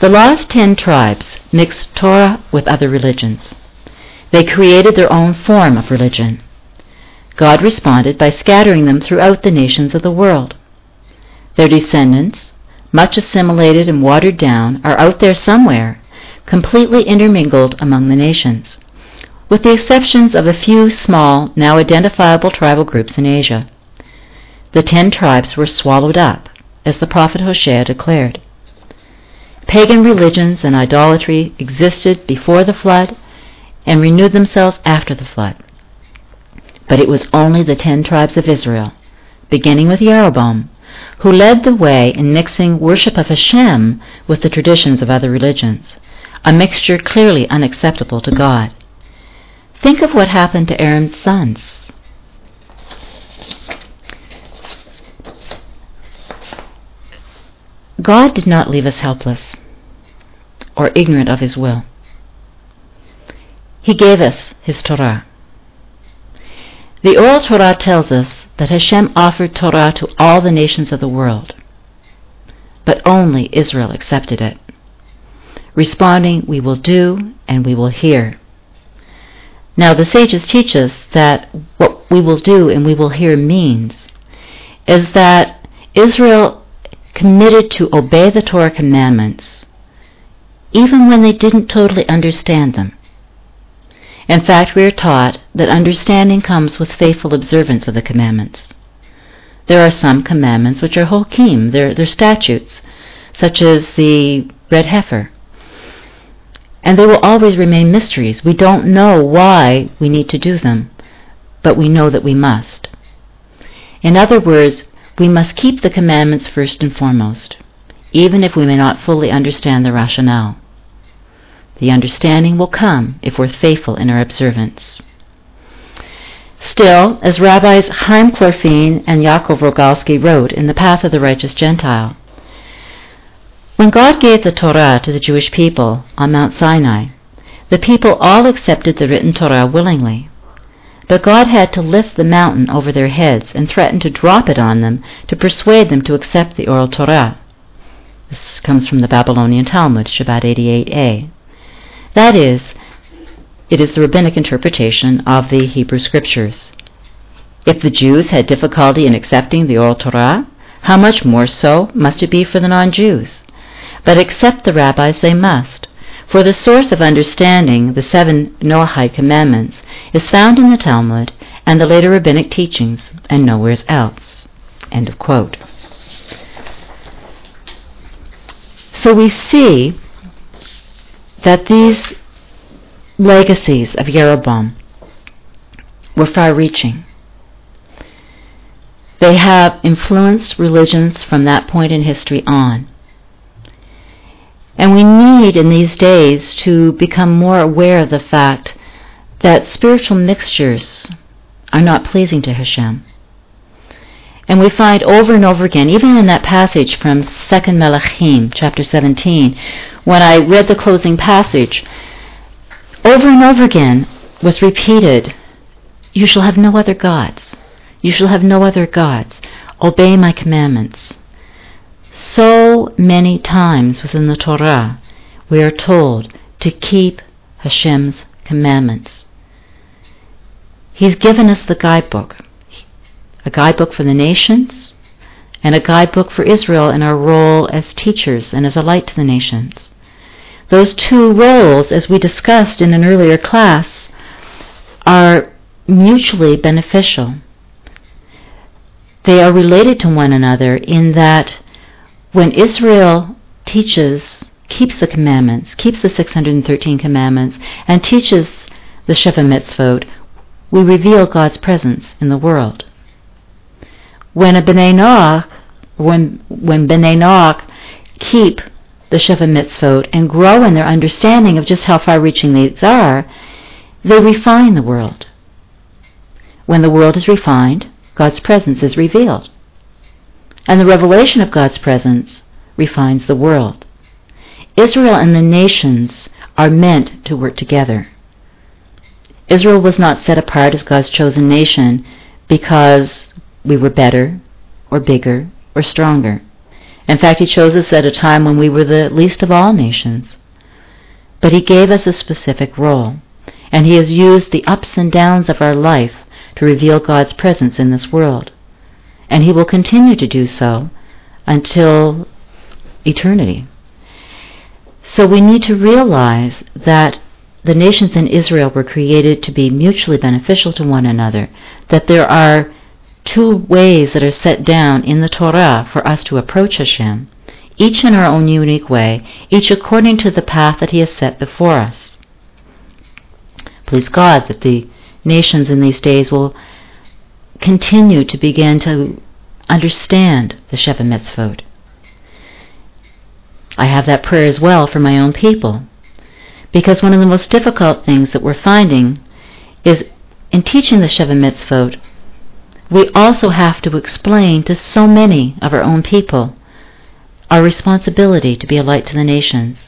The last ten tribes mixed Torah with other religions. They created their own form of religion. God responded by scattering them throughout the nations of the world. Their descendants, much assimilated and watered down, are out there somewhere, completely intermingled among the nations, with the exceptions of a few small, now identifiable tribal groups in Asia. The ten tribes were swallowed up, as the prophet Hosea declared. Pagan religions and idolatry existed before the flood and renewed themselves after the flood. But it was only the ten tribes of Israel, beginning with Jeroboam, who led the way in mixing worship of Hashem with the traditions of other religions, a mixture clearly unacceptable to God. Think of what happened to Aaron's sons. God did not leave us helpless or ignorant of His will. He gave us His Torah. The Oral Torah tells us that Hashem offered Torah to all the nations of the world, but only Israel accepted it, responding, We will do and we will hear. Now, the sages teach us that what we will do and we will hear means is that Israel committed to obey the Torah commandments even when they didn't totally understand them. In fact, we are taught that understanding comes with faithful observance of the commandments. There are some commandments which are hokim, they're, they're statutes, such as the red heifer. And they will always remain mysteries. We don't know why we need to do them, but we know that we must. In other words, we must keep the commandments first and foremost, even if we may not fully understand the rationale. The understanding will come if we're faithful in our observance. Still, as Rabbis Chaim Clorfene and Yaakov Rogalsky wrote in The Path of the Righteous Gentile, when God gave the Torah to the Jewish people on Mount Sinai, the people all accepted the written Torah willingly. But God had to lift the mountain over their heads and threaten to drop it on them to persuade them to accept the oral Torah. This comes from the Babylonian Talmud, Shabbat 88a. That is, it is the rabbinic interpretation of the Hebrew Scriptures. If the Jews had difficulty in accepting the oral Torah, how much more so must it be for the non-Jews? But accept the rabbis they must, for the source of understanding the seven Noahide commandments is found in the Talmud and the later rabbinic teachings, and nowhere else. End of quote. So we see that these legacies of Jeroboam were far reaching. They have influenced religions from that point in history on. And we need in these days to become more aware of the fact that spiritual mixtures are not pleasing to Hashem. And we find over and over again, even in that passage from 2 Melachim, chapter 17, when I read the closing passage, over and over again was repeated, You shall have no other gods. You shall have no other gods. Obey my commandments. So many times within the Torah, we are told to keep Hashem's commandments. He's given us the guidebook, a guidebook for the nations, and a guidebook for Israel in our role as teachers and as a light to the nations. Those two roles, as we discussed in an earlier class, are mutually beneficial. They are related to one another in that when Israel teaches, keeps the commandments, keeps the 613 commandments, and teaches the Sheva Mitzvot, we reveal God's presence in the world. When a B'nai Noach, when, when B'nai Noach keep the Sheva Mitzvot and grow in their understanding of just how far-reaching these are, they refine the world. When the world is refined, God's presence is revealed. And the revelation of God's presence refines the world. Israel and the nations are meant to work together. Israel was not set apart as God's chosen nation because we were better or bigger or stronger. In fact, He chose us at a time when we were the least of all nations. But He gave us a specific role, and He has used the ups and downs of our life to reveal God's presence in this world. And He will continue to do so until eternity. So we need to realize that the nations in Israel were created to be mutually beneficial to one another, that there are two ways that are set down in the Torah for us to approach Hashem, each in our own unique way, each according to the path that He has set before us. Please God that the nations in these days will continue to begin to understand the Sheva Mitzvot. I have that prayer as well for my own people. Because one of the most difficult things that we're finding is in teaching the Sheva Mitzvot, we also have to explain to so many of our own people our responsibility to be a light to the nations,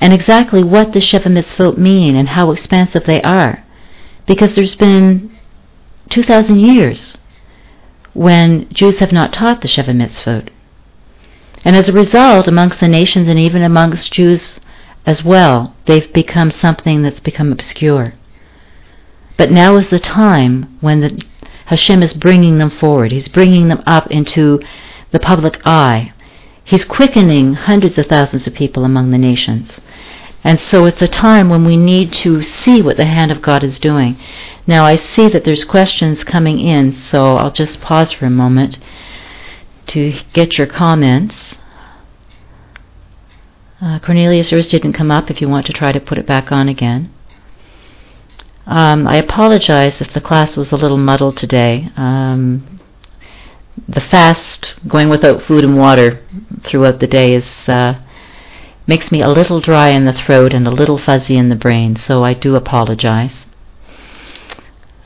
and exactly what the Sheva Mitzvot mean and how expansive they are. Because there's been 2,000 years when Jews have not taught the Sheva Mitzvot. And as a result, amongst the nations and even amongst Jews as well, they've become something that's become obscure. But now is the time when the, Hashem is bringing them forward. He's bringing them up into the public eye. He's quickening hundreds of thousands of people among the nations. And so it's a time when we need to see what the hand of God is doing. Now I see that there's questions coming in, so I'll just pause for a moment to get your comments. Uh, Cornelius, yours didn't come up if you want to try to put it back on again. Um, I apologize if the class was a little muddled today. Um, the fast, going without food and water throughout the day, is uh, makes me a little dry in the throat and a little fuzzy in the brain, so I do apologize.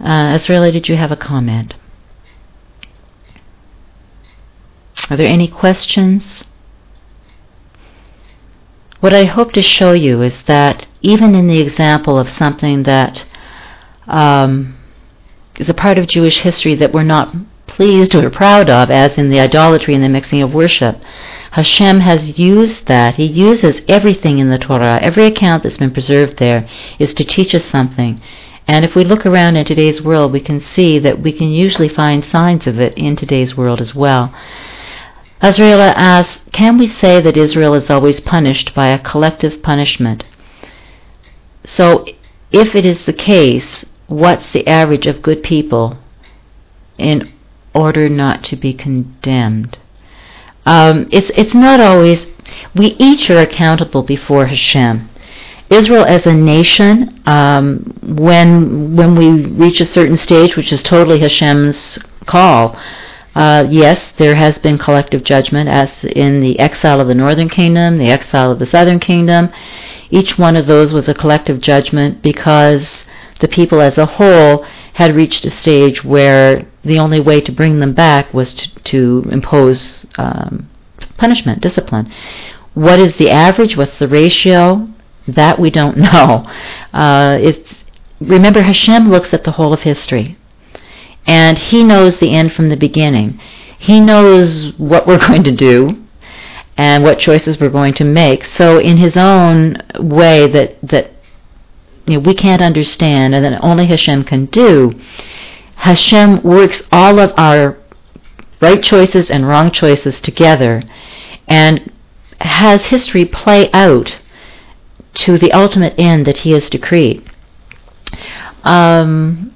Uh, Azraeli, did you have a comment? Are there any questions? What I hope to show you is that even in the example of something that um, is a part of Jewish history that we're not pleased or proud of, as in the idolatry and the mixing of worship, Hashem has used that. He uses everything in the Torah, every account that's been preserved there, is to teach us something. And if we look around in today's world, we can see that we can usually find signs of it in today's world as well. Azraela asks, can we say that Israel is always punished by a collective punishment? So, if it is the case, what's the average of good people in order not to be condemned? Um, it's, it's not always, we each are accountable before Hashem. Israel as a nation, um, when, when we reach a certain stage, which is totally Hashem's call, uh, yes, there has been collective judgment, as in the exile of the northern kingdom, the exile of the southern kingdom. Each one of those was a collective judgment because the people as a whole had reached a stage where the only way to bring them back was to, to impose um, punishment, discipline. What is the average? What's the ratio? That we don't *laughs* know. Uh, it's, remember, Hashem looks at the whole of history, and He knows the end from the beginning. He knows what we're *laughs* going to do and what choices we're going to make. So, in His own way, that that you know, we can't understand, and that only Hashem can do. Hashem works all of our right choices and wrong choices together, and has history play out to the ultimate end that He has decreed. Um,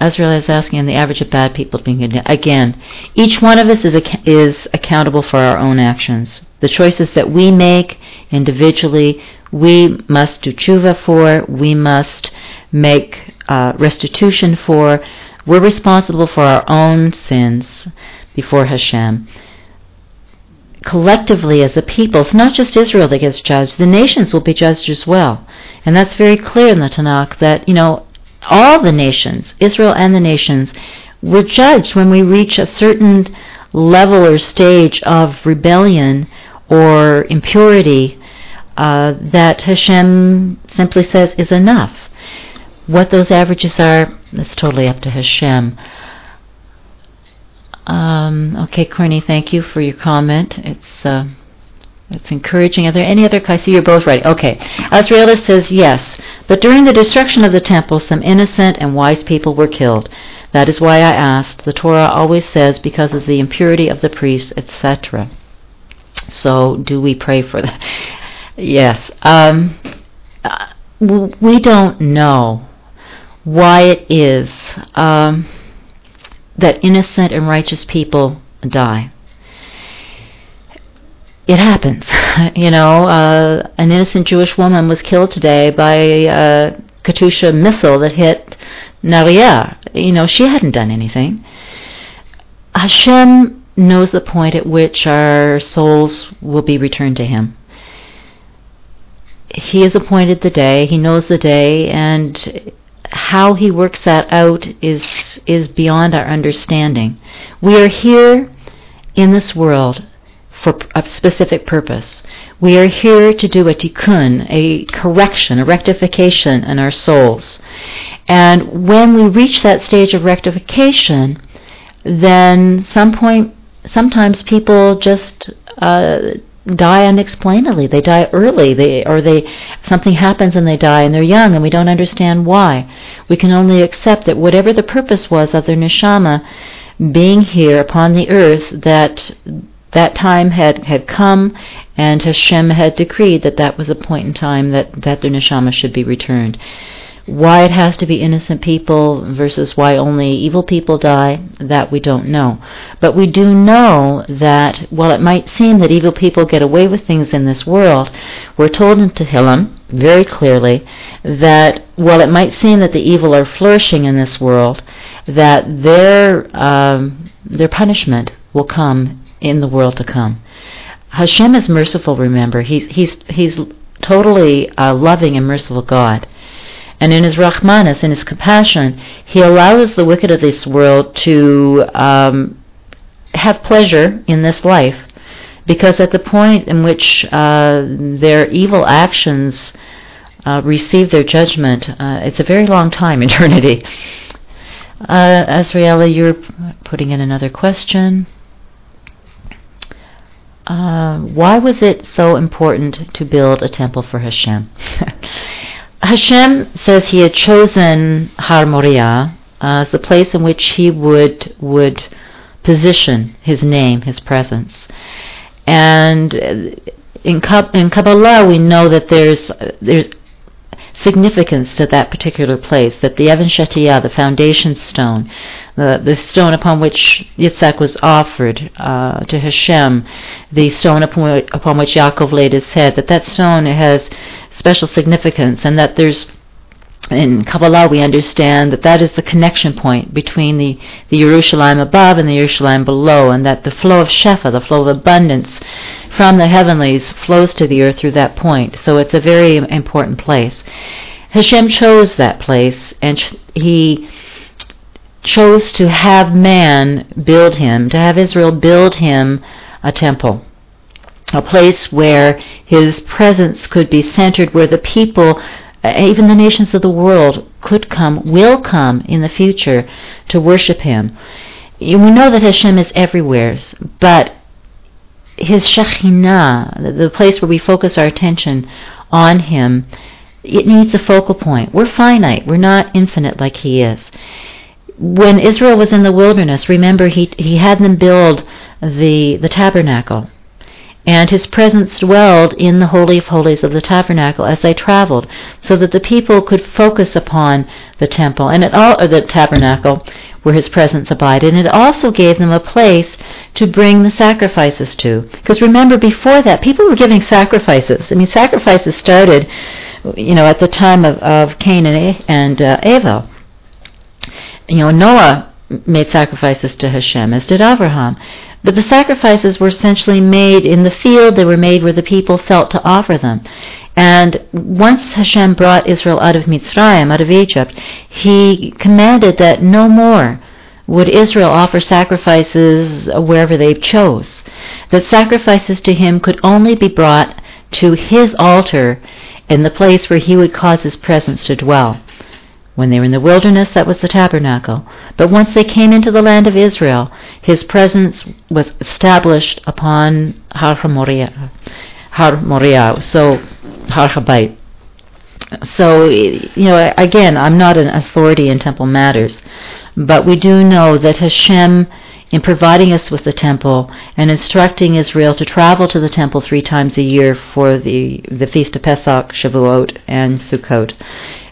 Azrael is asking, and the average of bad people being again, each one of us is ac- is accountable for our own actions. The choices that we make individually, we must do tshuva for. We must make uh, restitution for. We're responsible for our own sins before Hashem collectively as a people, it's not just Israel that gets judged, the nations will be judged as well. And that's very clear in the Tanakh that, you know, all the nations, Israel and the nations, were judged when we reach a certain level or stage of rebellion or impurity uh, that Hashem simply says is enough. What those averages are, it's totally up to Hashem. Um, okay, Corny, thank you for your comment. It's uh, it's encouraging. Are there any other? I see you're both right. Okay. Azraelis says yes, but during the destruction of the temple, some innocent and wise people were killed. That is why I asked. The Torah always says because of the impurity of the priests, etc. So, do we pray for that? yes. Um, uh, we don't know why it is. Um, that innocent and righteous people die. It happens. *laughs* you know, uh, an innocent Jewish woman was killed today by a Katyusha missile that hit Nahariya. You know, she hadn't done anything. Hashem knows the point at which our souls will be returned to Him. He has appointed the day, He knows the day, and how he works that out is is beyond our understanding. We are here in this world for a specific purpose. We are here to do a tikkun, a correction, a rectification in our souls. And when we reach that stage of rectification, then some point, sometimes people just uh, die unexplainedly. They die early. They or they something happens and they die and they're young and we don't understand why. We can only accept that whatever the purpose was of their neshama being here upon the earth, that that time had, had come and Hashem had decreed that that was a point in time that, that their neshama should be returned. Why it has to be innocent people versus why only evil people die, that we don't know. But we do know that while it might seem that evil people get away with things in this world, we're told in Tehillim very clearly that while it might seem that the evil are flourishing in this world, that their um, their punishment will come in the world to come. Hashem is merciful. Remember, he's he's he's totally uh, loving and merciful God. And in his Rachmanus, in his compassion, he allows the wicked of this world to um, have pleasure in this life. Because at the point in which uh, their evil actions uh, receive their judgment, uh, it's a very long time, *laughs* eternity. Uh, you're putting in another question. Uh, why was it so important to build a temple for Hashem? *laughs* Hashem says he had chosen Har Moriah as the place in which he would would position his name, his presence. And in, in Kabbalah, we know that there's there's significance to that particular place. That the Even Shetiyah, the foundation stone, the the stone upon which Yitzhak was offered uh, to Hashem, the stone upon, upon which Yaakov laid his head, that that stone has special significance, and that there's in Kabbalah we understand that that is the connection point between the, the Yerushalayim above and the Yerushalayim below, and that the flow of Shefa, the flow of abundance from the heavenlies, flows to the earth through that point. So it's a very important place. Hashem chose that place, and he chose to have man build him, to have Israel build him a temple, a place where his presence could be centered, where the people, uh, even the nations of the world, could come, will come in the future to worship him. We know that Hashem is everywhere, but his Shekhinah, the place where we focus our attention on him, it needs a focal point. We're finite. We're not infinite like he is. When Israel was in the wilderness, remember he he had them build the the tabernacle. And his presence dwelled in the Holy of Holies of the tabernacle as they traveled, so that the people could focus upon the temple and it all, the tabernacle where his presence abided. And it also gave them a place to bring the sacrifices to. Because remember, before that, people were giving sacrifices. I mean, sacrifices started, you know, at the time of, of Cain and, and uh, Abel. You know, Noah made sacrifices to Hashem, as did Abraham. But the sacrifices were essentially made in the field, they were made where the people felt to offer them. And once Hashem brought Israel out of Mitzrayim, out of Egypt, he commanded that no more would Israel offer sacrifices wherever they chose. That sacrifices to him could only be brought to his altar in the place where he would cause his presence to dwell. When they were in the wilderness, that was the tabernacle. But once they came into the land of Israel, his presence was established upon Har Moriah. Har Moriah, so Har Habayit. So, you know, again, I'm not an authority in temple matters, but we do know that Hashem, in providing us with the temple and instructing Israel to travel to the temple three times a year for the, the feast of Pesach, Shavuot, and Sukkot,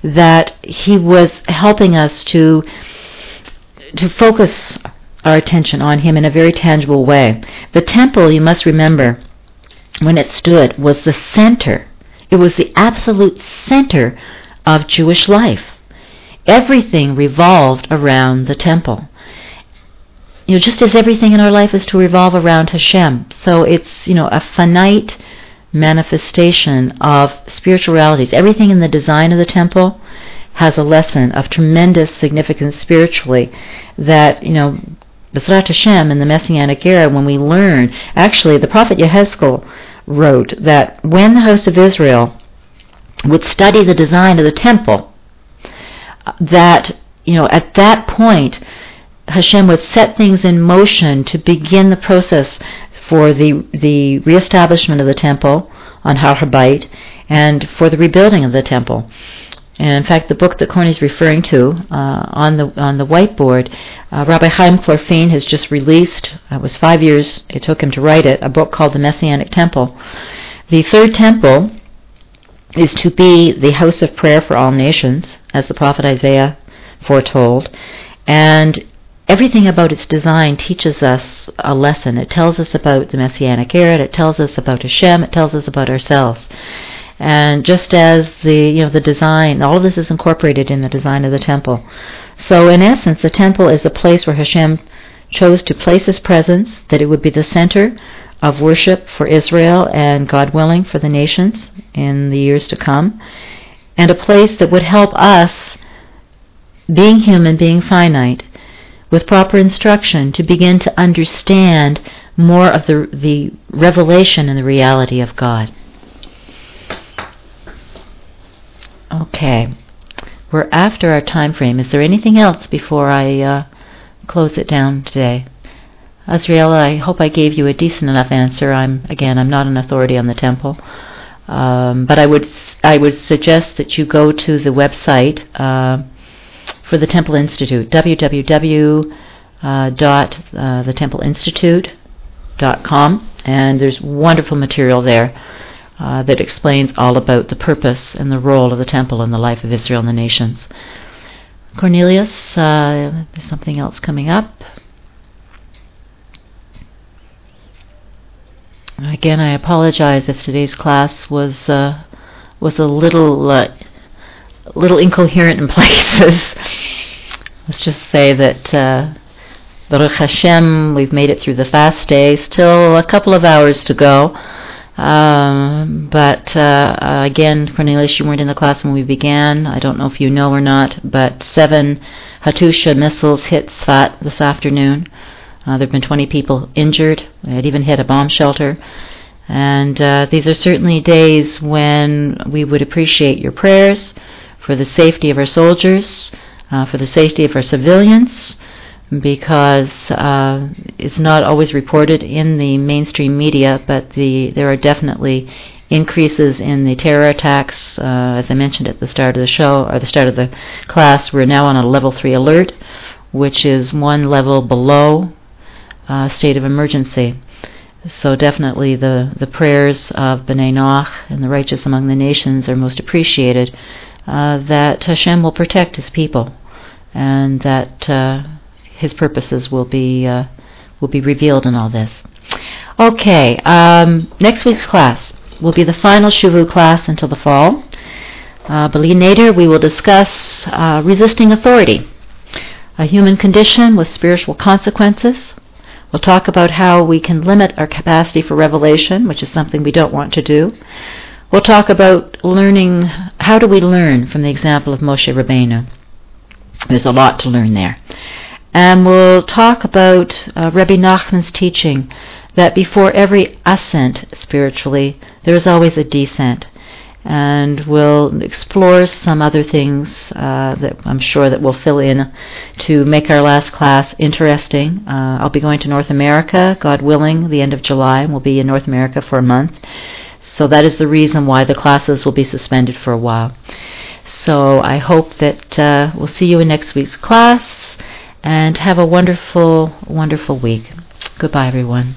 that He was helping us to to focus our attention on Him in a very tangible way. The temple, you must remember, when it stood, was the center. It was the absolute center of Jewish life. Everything revolved around the temple. You know, just as everything in our life is to revolve around Hashem. So it's, you know, a finite manifestation of spiritual realities. Everything in the design of the temple has a lesson of tremendous significance spiritually that, you know, B'ezrat Hashem in the Messianic era, when we learn, actually, the prophet Yehezkel wrote that when the house of Israel would study the design of the temple, that, you know, at that point, Hashem would set things in motion to begin the process for the the reestablishment of the temple on Har Habayit and for the rebuilding of the temple. And in fact, the book that Corny is referring to uh, on the on the whiteboard, uh, Rabbi Chaim Clorfene has just released. Uh, it was five years it took him to write it. A book called The Messianic Temple. The third temple is to be the house of prayer for all nations, as the prophet Isaiah foretold, and everything about its design teaches us a lesson. It tells us about the Messianic era. It tells us about Hashem. It tells us about ourselves. And just as the you know the design, all of this is incorporated in the design of the temple. So in essence, the temple is a place where Hashem chose to place His presence, that it would be the center of worship for Israel and, God willing, for the nations in the years to come, and a place that would help us, being human, being finite, with proper instruction, to begin to understand more of the the revelation and the reality of God. Okay. We're after our time frame. Is there anything else before I uh, close it down today? Azriela, I hope I gave you a decent enough answer. I'm again, I'm not an authority on the temple, um, but I would I would suggest that you go to the website uh, for the Temple Institute www. Uh, uh, and there's wonderful material there uh, that explains all about the purpose and the role of the temple in the life of Israel and the nations. Cornelius, uh, there's something else coming up. Again, I apologize if today's class was uh, was a little little incoherent in places. *laughs* Let's just say that uh, Baruch Hashem, we've made it through the fast day. Still a couple of hours to go. Um, but uh, again, Cornelius, you weren't in the class when we began. I don't know if you know or not, but seven Katyusha missiles hit Sfat this afternoon. Uh, there have been 20 people injured. It even hit a bomb shelter. And uh, these are certainly days when we would appreciate your prayers for the safety of our soldiers, uh, for the safety of our civilians, because uh, it's not always reported in the mainstream media, but the there are definitely increases in the terror attacks. Uh, as I mentioned at the start of the show, or the start of the class, we're now on a level three alert, which is one level below uh, state of emergency. So definitely the, the prayers of B'nai Noach and the righteous among the nations are most appreciated. Uh, that Hashem will protect His people, and that uh, His purposes will be uh, will be revealed in all this. Okay, um, next week's class will be the final Shuvu class until the fall. Uh, later, we will discuss uh, resisting authority, a human condition with spiritual consequences. We'll talk about how we can limit our capacity for revelation, which is something we don't want to do. We'll talk about learning, how do we learn from the example of Moshe Rabbeinu? There's a lot to learn there. And we'll talk about uh, Rabbi Nachman's teaching that before every ascent spiritually, there is always a descent. And we'll explore some other things uh, that I'm sure that will fill in to make our last class interesting. Uh, I'll be going to North America, God willing, the end of July, and we'll be in North America for a month. So that is the reason why the classes will be suspended for a while. So I hope that uh, we'll see you in next week's class and have a wonderful, wonderful week. Goodbye, everyone.